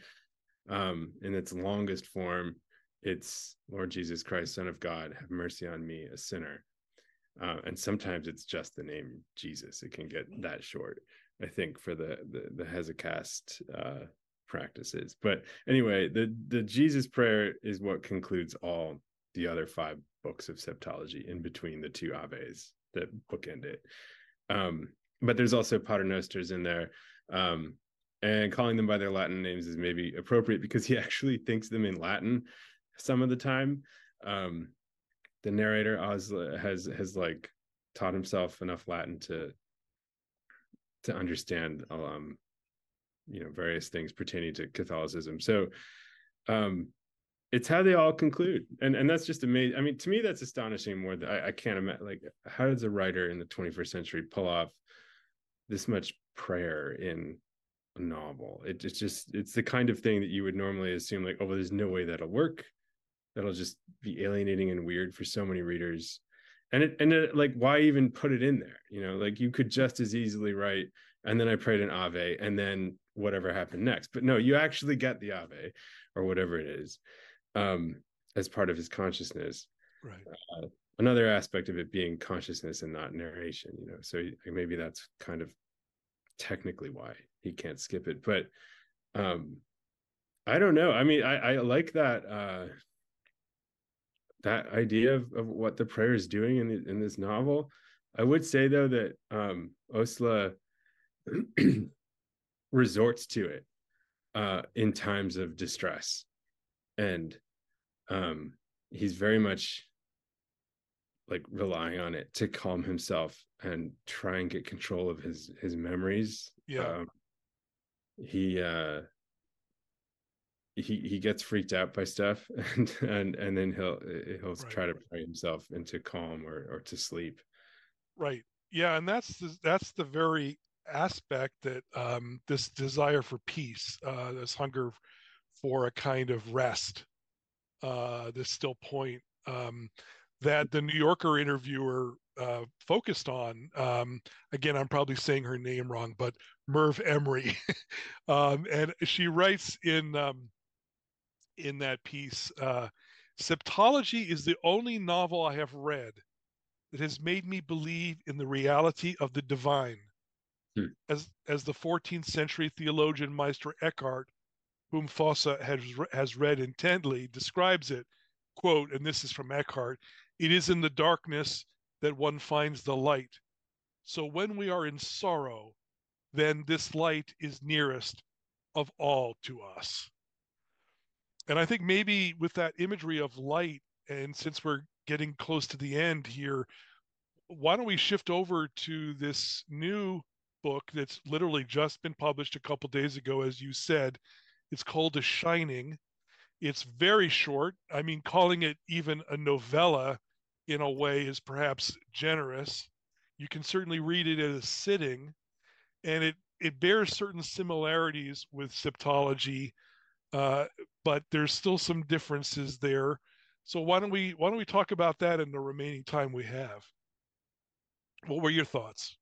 um, in its longest form it's Lord Jesus Christ, Son of God, have mercy on me, a sinner. Uh, and sometimes it's just the name Jesus. It can get that short, I think, for the the, the Hesychast uh, practices. But anyway, the the Jesus prayer is what concludes all the other five books of septology in between the two Aves that bookend it. Um, but there's also Paternosters in there. Um, and calling them by their Latin names is maybe appropriate because he actually thinks them in Latin some of the time. Um, the narrator Oz has has like taught himself enough Latin to to understand um, you know various things pertaining to Catholicism. So um, it's how they all conclude, and and that's just amazing. I mean, to me, that's astonishing. More than I, I can't imagine. Like, how does a writer in the 21st century pull off this much prayer in a novel? It, it's just it's the kind of thing that you would normally assume like, oh, well, there's no way that'll work that'll just be alienating and weird for so many readers and it and it, like why even put it in there you know like you could just as easily write and then I prayed an Ave, and then whatever happened next. But no, you actually get the Ave or whatever it is um, as part of his consciousness. Right. Uh, another aspect of it being consciousness and not narration, you know. So maybe that's kind of technically why he can't skip it. But um, I don't know. I mean, I, I like that uh, that idea of, of what the prayer is doing in the, in this novel. I would say though that um, Asle resorts to it uh, in times of distress, and um, he's very much like relying on it to calm himself and try and get control of his his memories. Yeah. Um, he uh he he gets freaked out by stuff and and and then he'll he'll right. try to pray himself into calm or or to sleep right yeah and that's the, that's the very aspect that um this desire for peace uh this hunger for a kind of rest uh this still point um that the new yorker interviewer uh, focused on. Um, again, I'm probably saying her name wrong, but Merve Emre, um, and she writes in um, in that piece. Uh, Septology is the only novel I have read that has made me believe in the reality of the divine. Hmm. As, as the 14th century theologian Meister Eckhart, whom Fosse has, has read intently, describes it, quote, and this is from Eckhart, it is in the darkness that one finds the light. So when we are in sorrow, then this light is nearest of all to us. And I think maybe with that imagery of light, and since we're getting close to the end here, why don't we shift over to this new book that's literally just been published a couple days ago, as you said. It's called The Shining. It's very short. I mean, calling it even a novella in a way is perhaps generous. You can certainly read it as a sitting, and it it bears certain similarities with septology uh, but there's still some differences there. So why don't we why don't we talk about that in the remaining time we have? What were your thoughts?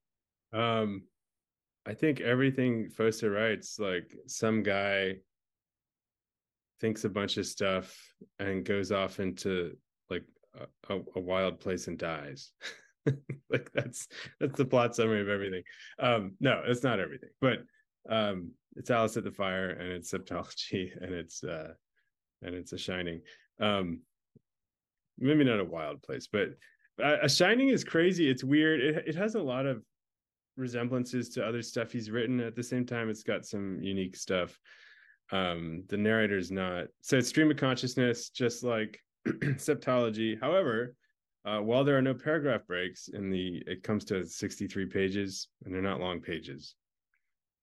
Um, I think everything Fosse writes, like some guy thinks a bunch of stuff and goes off into like a, a wild place and dies. like that's that's the plot summary of everything. Um, no, it's not everything, but um, it's Aliss at the Fire and it's Septology and it's uh and it's a Shining. Um maybe not a wild place, but a Shining is crazy. It's weird. It it has a lot of resemblances to other stuff he's written. At the same time, it's got some unique stuff. Um, the narrator's not so it's stream of consciousness, just like septology. However, uh, while there are no paragraph breaks in the, it comes to 63 pages, and they're not long pages.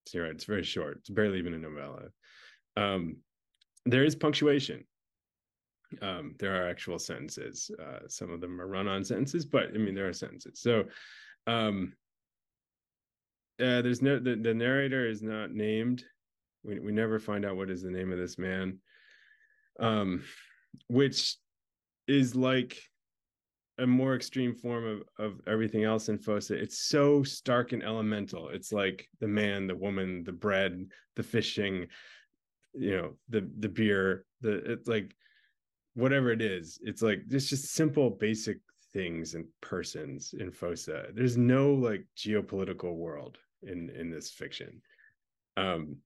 So you're right. It's very short. It's barely even a novella. Um, there is punctuation. Um, there are actual sentences. Uh, some of them are run-on sentences, but I mean there are sentences. So um, uh, there's no the, the narrator is not named. We we never find out what is the name of this man. Um, which is like a more extreme form of of everything else in Fosse. It's so stark and elemental. It's like the man, the woman, the bread, the fishing, you know, the the beer, the it's like whatever it is. It's like it's just simple, basic things and persons in Fosse. There's no like geopolitical world in in this fiction. Um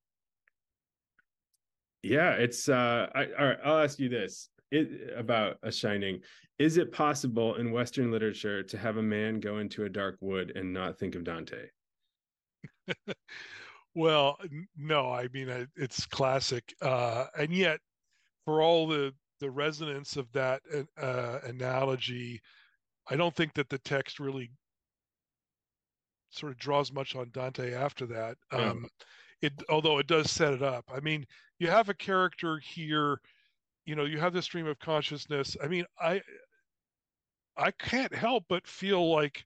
yeah, it's uh I all right, I'll ask you this it, about a shining is it possible in western literature to have a man go into a dark wood and not think of dante? Well no i mean it's classic uh, and yet for all the the resonance of that uh, analogy i don't think that the text really sort of draws much on dante after that um, it although it does set it up. I mean you have a character here you know you have this stream of consciousness i mean i i can't help but feel like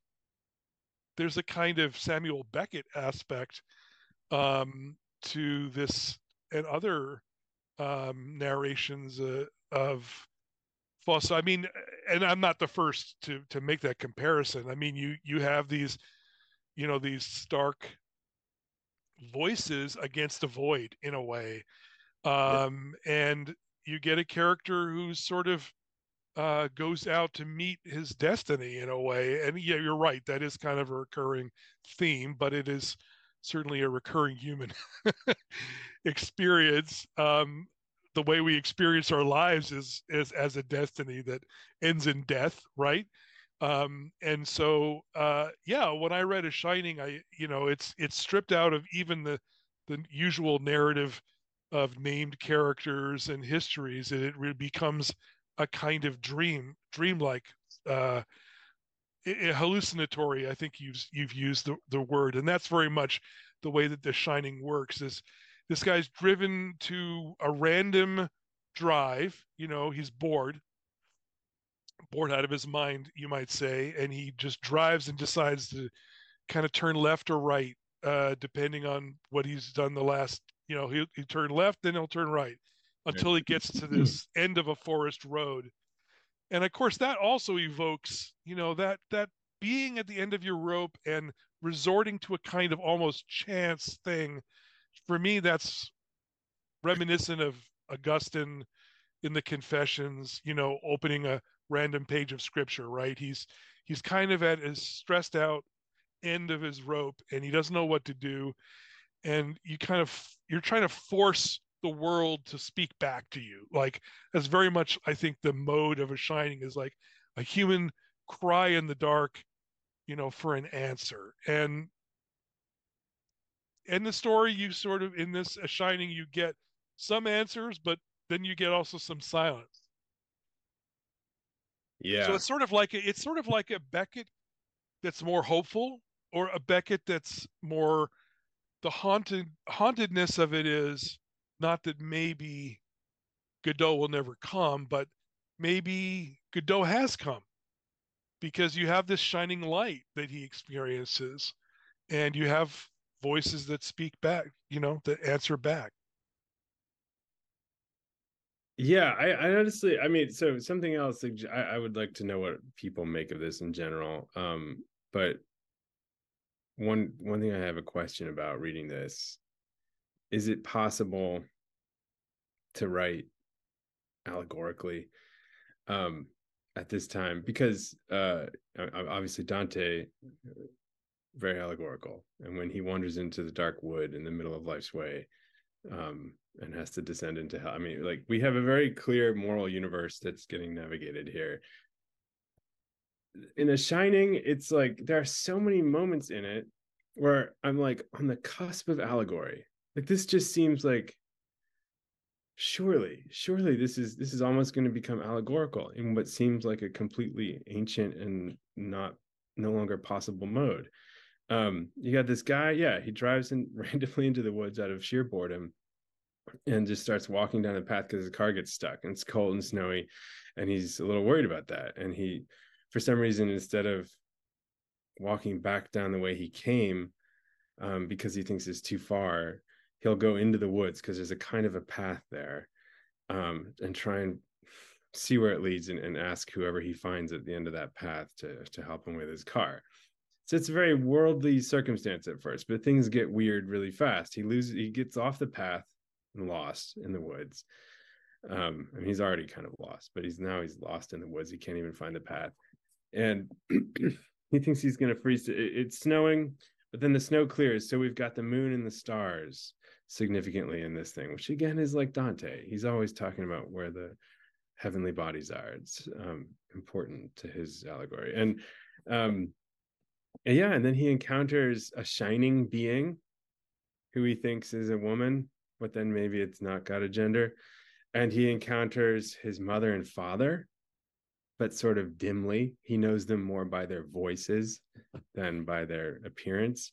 there's a kind of samuel beckett aspect um, to this and other um, narrations uh, of Fosse. I mean, and I'm not the first to to make that comparison. I mean, you you have these, you know, these stark voices against a void in a way um, and you get a character who's sort of uh, goes out to meet his destiny in a way. And yeah you're right that is kind of a recurring theme but it is certainly a recurring human experience. Um, the way we experience our lives is is as a destiny that ends in death right? Um, and so uh, yeah when i read a shining i you know it's it's stripped out of even the the usual narrative of named characters and histories and it becomes a kind of dream dreamlike uh, hallucinatory i think you've you've used the, the word. And that's very much the way that the shining works is this guy's driven to a random drive you know he's bored bored out of his mind you might say and he just drives and decides to kind of turn left or right uh, depending on what he's done the last you know he, he turn left then he'll turn right until he gets to hmm. this end of a forest road. And of course that also evokes you know that that being at the end of your rope and resorting to a kind of almost chance thing for me that's reminiscent of augustine in the confessions you know opening a random page of scripture right? He's he's kind of at his stressed out end of his rope and he doesn't know what to do and you kind of you're trying to force the world to speak back to you. Like that's very much i think the mode of a shining is like a human cry in the dark you know for an answer. And in the story you sort of in this a shining you get some answers but then you get also some silence. Yeah. so it's sort of like a, it's sort of like a beckett that's more hopeful or a beckett that's more the haunted hauntedness of it is not that maybe Godot will never come, but maybe Godot has come because you have this shining light that he experiences and you have voices that speak back, you know, that answer back. Yeah, I, I honestly, I mean, so something else, I, I would like to know what people make of this in general. Um, but one one thing I have a question about reading this is it possible to write allegorically um at this time? Because uh obviously Dante very allegorical and when he wanders into the dark wood in the middle of life's way um and has to descend into hell i mean like we have a very clear moral universe that's getting navigated here in a shining it's like there are so many moments in it where i'm like on the cusp of allegory. Like this just seems like surely surely this is this is almost going to become allegorical in what seems like a completely ancient and not no longer possible mode. Um you got this guy yeah he drives in randomly into the woods out of sheer boredom and just starts walking down the path because his car gets stuck and it's cold and snowy and he's a little worried about that. And he for some reason instead of walking back down the way he came um, because he thinks it's too far he'll go into the woods because there's a kind of a path there um, and try and see where it leads and, and, ask whoever he finds at the end of that path to to help him with his car. So it's a very worldly circumstance at first but things get weird really fast. He loses he gets off the path and lost in the woods. Um and he's already kind of lost but he's now he's lost in the woods. He can't even find the path and he thinks he's going to freeze it, it's snowing but then the snow clears so we've got the moon and the stars significantly in this thing, which again is like Dante. He's always talking about where the heavenly bodies are. It's um, important to his allegory. And, um, and yeah, and then he encounters a shining being who he thinks is a woman, but then maybe it's not got a gender. And he encounters his mother and father, but sort of dimly. He knows them more by their voices than by their appearance.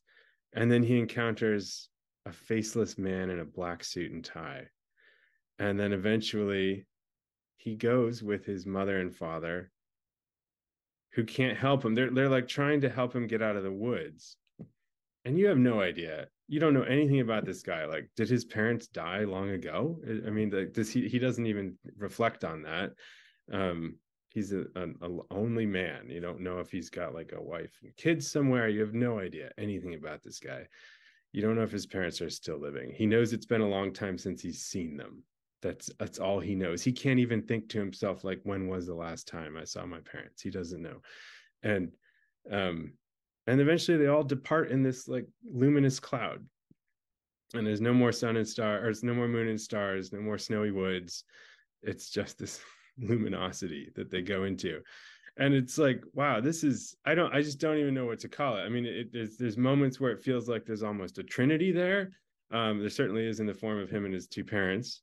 And then he encounters a faceless man in a black suit and tie. And then eventually he goes with his mother and father who can't help him. They're they're like trying to help him get out of the woods. And you have no idea. You don't know anything about this guy. Like, did his parents die long ago? I mean, like, does he? He doesn't even reflect on that. Um, he's a, a, a only man. You don't know if he's got like a wife and kids somewhere. You have no idea anything about this guy you don't know if his parents are still living. He knows it's been a long time since he's seen them. That's that's all he knows. He can't even think to himself like when was the last time I saw my parents? He doesn't know. And um and eventually they all depart in this like luminous cloud. And there's no more sun and stars, there's no more moon and stars, no more snowy woods. It's just this luminosity that they go into. And it's like wow this is i don't i just don't even know what to call it. I mean it, there's there's moments where it feels like there's almost a trinity there. Um there certainly is in the form of him and his two parents.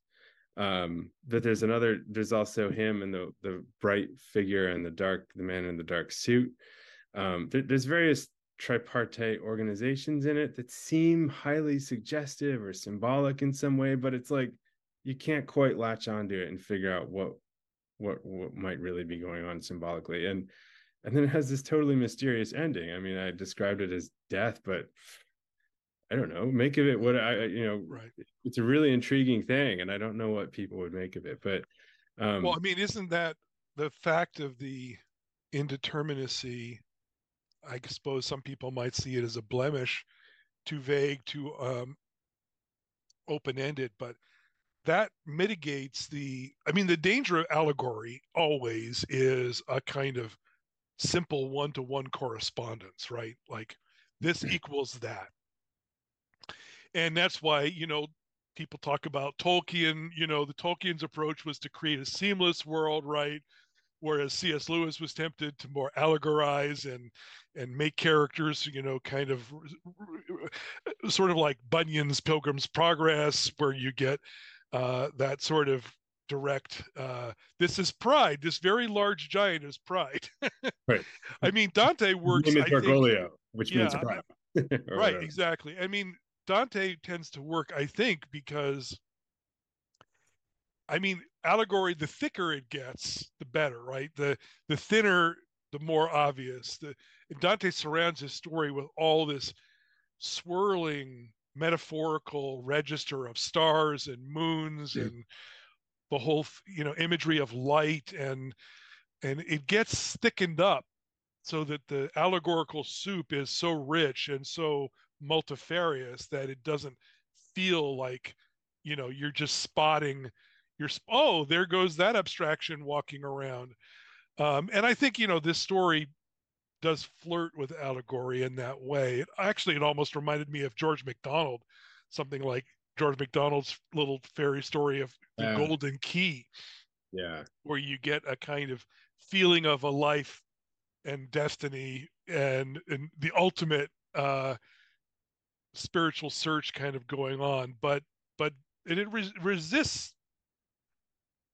Um but there's another there's also him and the the bright figure and the dark the man in the dark suit. Um there, there's various tripartite organizations in it that seem highly suggestive or symbolic in some way but it's like you can't quite latch onto it and figure out what what what might really be going on symbolically. And and then it has this totally mysterious ending. I mean i described it as death but i don't know make of it what i you know right. it's a really intriguing thing and i don't know what people would make of it but um well i mean isn't that the fact of the indeterminacy? I suppose some people might see it as a blemish too vague too um open-ended but that mitigates the i mean the danger of allegory always is a kind of simple one-to-one correspondence right? Like this mm. equals that. And that's why you know people talk about tolkien you know the tolkien's approach was to create a seamless world right? Whereas cs lewis was tempted to more allegorize and and make characters you know kind of sort of like bunyan's pilgrim's progress where you get uh, that sort of direct uh, this is pride. This very large giant is pride. Right. I mean dante works I think, which yeah, means pride right exactly. I mean dante tends to work i think because i mean allegory the thicker it gets the better right? The the thinner the more obvious. The dante surrounds his story with all this swirling metaphorical register of stars and moons yeah. and the whole you know imagery of light and and it gets thickened up so that the allegorical soup is so rich and so multifarious that it doesn't feel like you know you're just spotting you're oh there goes that abstraction walking around um, and i think you know this story does flirt with allegory in that way. It, actually, it almost reminded me of George MacDonald, something like George MacDonald's little fairy story of the. Golden Key. Yeah. Where you get a kind of feeling of a life and destiny and, and the ultimate uh, spiritual search kind of going on. But, but it, it res- resists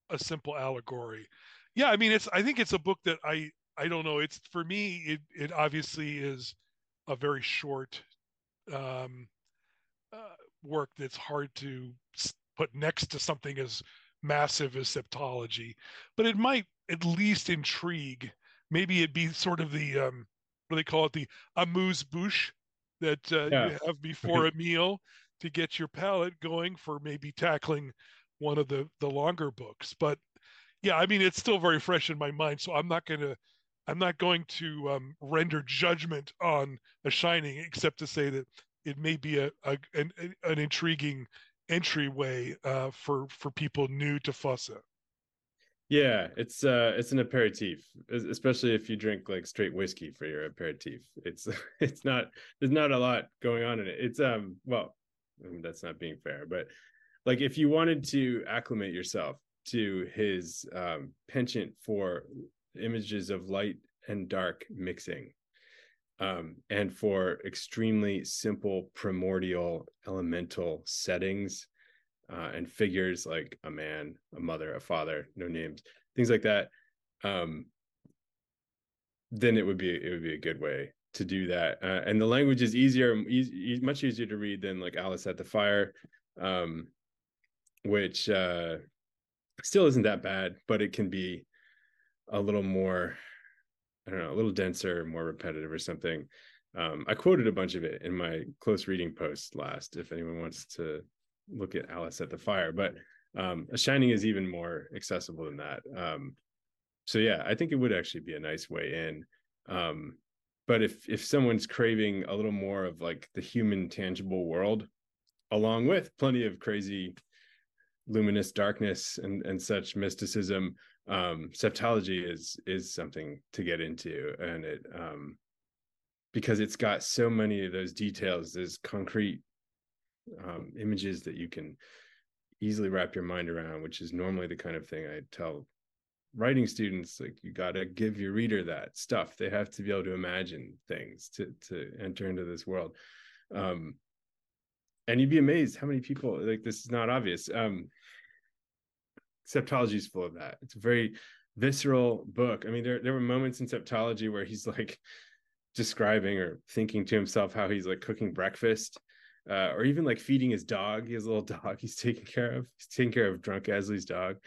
a simple allegory. Yeah. I mean, it's, I think it's a book that I, I don't know. It's for me. It it obviously is a very short um, uh, work that's hard to put next to something as massive as septology, but it might at least intrigue. Maybe it'd be sort of the um, what do they call it, the amuse bouche that uh, yeah. you have before a meal to get your palate going for maybe tackling one of the the longer books. But yeah, I mean, it's still very fresh in my mind, so I'm not going to I'm not going to um, render judgment on a Shining, except to say that it may be a, a an, an intriguing entryway uh, for for people new to Fosse. Yeah, it's uh it's an aperitif, especially if you drink like straight whiskey for your aperitif. It's it's not there's not a lot going on in it. It's um well, I mean, that's not being fair, but like if you wanted to acclimate yourself to his um penchant for images of light and dark mixing um, and for extremely simple primordial elemental settings uh, and figures like a man a mother a father no names things like that um, then it would be it would be a good way to do that. Uh, and the language is easier easy, much easier to read than like Aliss at the Fire um, which uh, still isn't that bad but it can be a little more i don't know a little denser more repetitive or something. Um, i quoted a bunch of it in my close reading post last if anyone wants to look at Aliss at the Fire but um, a shining is even more accessible than that. Um, so yeah i think it would actually be a nice way in. Um, but if if someone's craving a little more of like the human tangible world along with plenty of crazy luminous darkness and and such mysticism um septology is is something to get into and it um because it's got so many of those details there's concrete um images that you can easily wrap your mind around which is normally the kind of thing i tell writing students like you got to give your reader that stuff. They have to be able to imagine things to to enter into this world. Um and you'd be amazed how many people like this is not obvious um septology is full of that. It's a very visceral book. I mean there, there were moments in septology where he's like describing or thinking to himself how he's like cooking breakfast uh, or even like feeding his dog. A little dog he's taking care of. He's taking care of drunk Asle's dog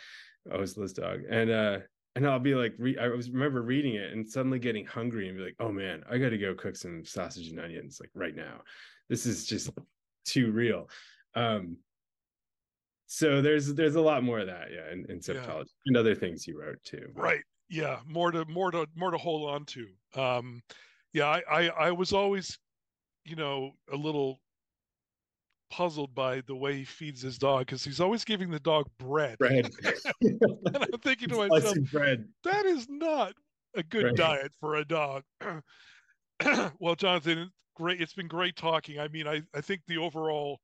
Asle's dog. And uh and I'll be like, re- I was remember reading it and suddenly getting hungry and be like, oh man, I got to go cook some sausage and onions like right now. This is just too real. Um, so there's there's a lot more of that, yeah, in, in septology yeah. and other things you wrote too. But. Right. Yeah. More to more to more to hold on to. Um, yeah, I, I I was always, you know, a little puzzled by the way he feeds his dog because he's always giving the dog bread. Bread. and I'm thinking to myself, bread. that is not a good right. diet for a dog. well, Jonathan, great. It's been great talking. I mean, I, I think the overall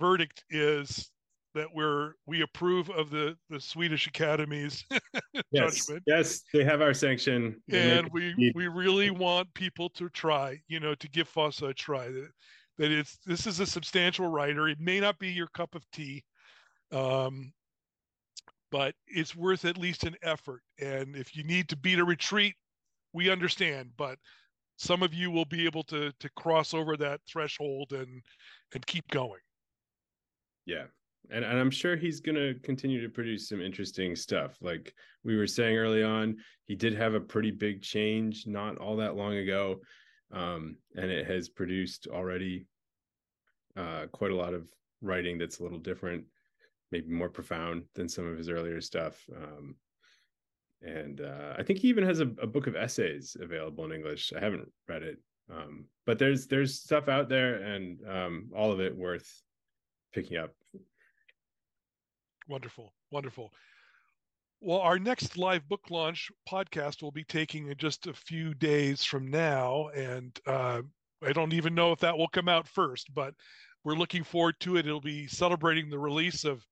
verdict is that we're we approve of the the Swedish Academy's yes, judgment. Yes, they have our sanction. And we we really want people to try, you know, to give Fosse a try. That, that it's this is a substantial writer. It may not be your cup of tea, um, but it's worth at least an effort. And if you need to beat a retreat, we understand. But some of you will be able to to cross over that threshold and and keep going. Yeah. And, and I'm sure he's going to continue to produce some interesting stuff. Like we were saying early on, he did have a pretty big change not all that long ago. Um, and it has produced already uh, quite a lot of writing that's a little different, maybe more profound than some of his earlier stuff. Um, and uh, I think he even has a, a, book of essays available in English. I haven't read it, um, but there's there's stuff out there, and um, all of it worth picking up. Wonderful, wonderful. Well, our next live book launch podcast will be taking in just a few days from now, and uh, I don't even know if that will come out first, but we're looking forward to it. It'll be celebrating the release of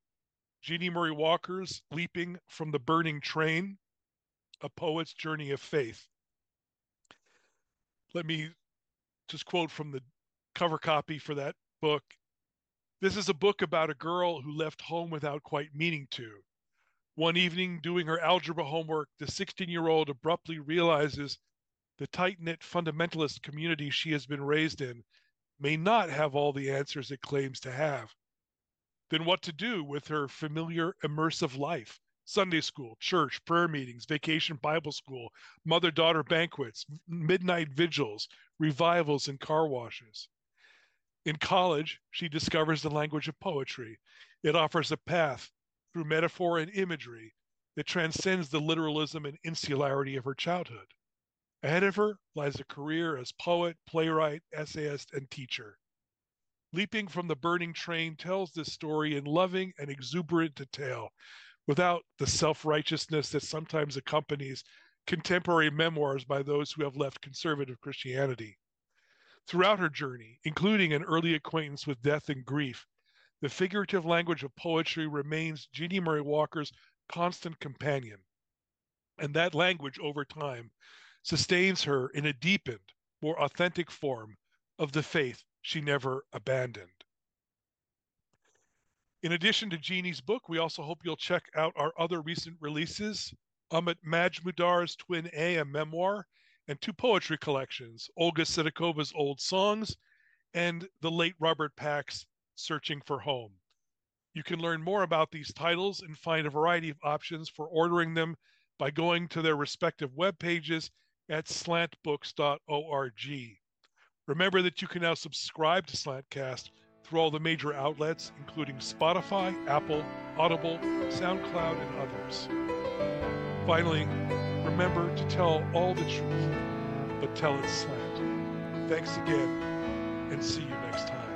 Jeanne Murray Walker's Leaping from the Burning Train a poet's journey of faith. Let me just quote from the cover copy for that book. This is a book about a girl who left home without quite meaning to. One evening, doing her algebra homework, the 16 year old abruptly realizes the tight knit fundamentalist community she has been raised in may not have all the answers it claims to have. Then, what to do with her familiar, immersive life? Sunday school, church, prayer meetings, vacation Bible school, mother daughter banquets, midnight vigils, revivals, and car washes. In college, she discovers the language of poetry. It offers a path through metaphor and imagery that transcends the literalism and insularity of her childhood. Ahead of her lies a career as poet, playwright, essayist, and teacher. Leaping from the Burning Train tells this story in loving and exuberant detail without the self righteousness that sometimes accompanies contemporary memoirs by those who have left conservative Christianity. Throughout her journey, including an early acquaintance with death and grief, the figurative language of poetry remains Jeanne Murray Walker's constant companion. And that language over time sustains her in a deepened, more authentic form of the faith she never abandoned. In addition to Jeanne's book, we also hope you'll check out our other recent releases Amit Majmudar's Twin A, a memoir, and two poetry collections Olga Sedakova's Old Songs and the late Robert Pack's Searching for Home. You can learn more about these titles and find a variety of options for ordering them by going to their respective web pages at slantbooks.org. Remember that you can now subscribe to Slantcast through all the major outlets, including Spotify, Apple, Audible, SoundCloud, and others. Finally, remember to tell all the truth, but tell it slant. Thanks again, and see you next time.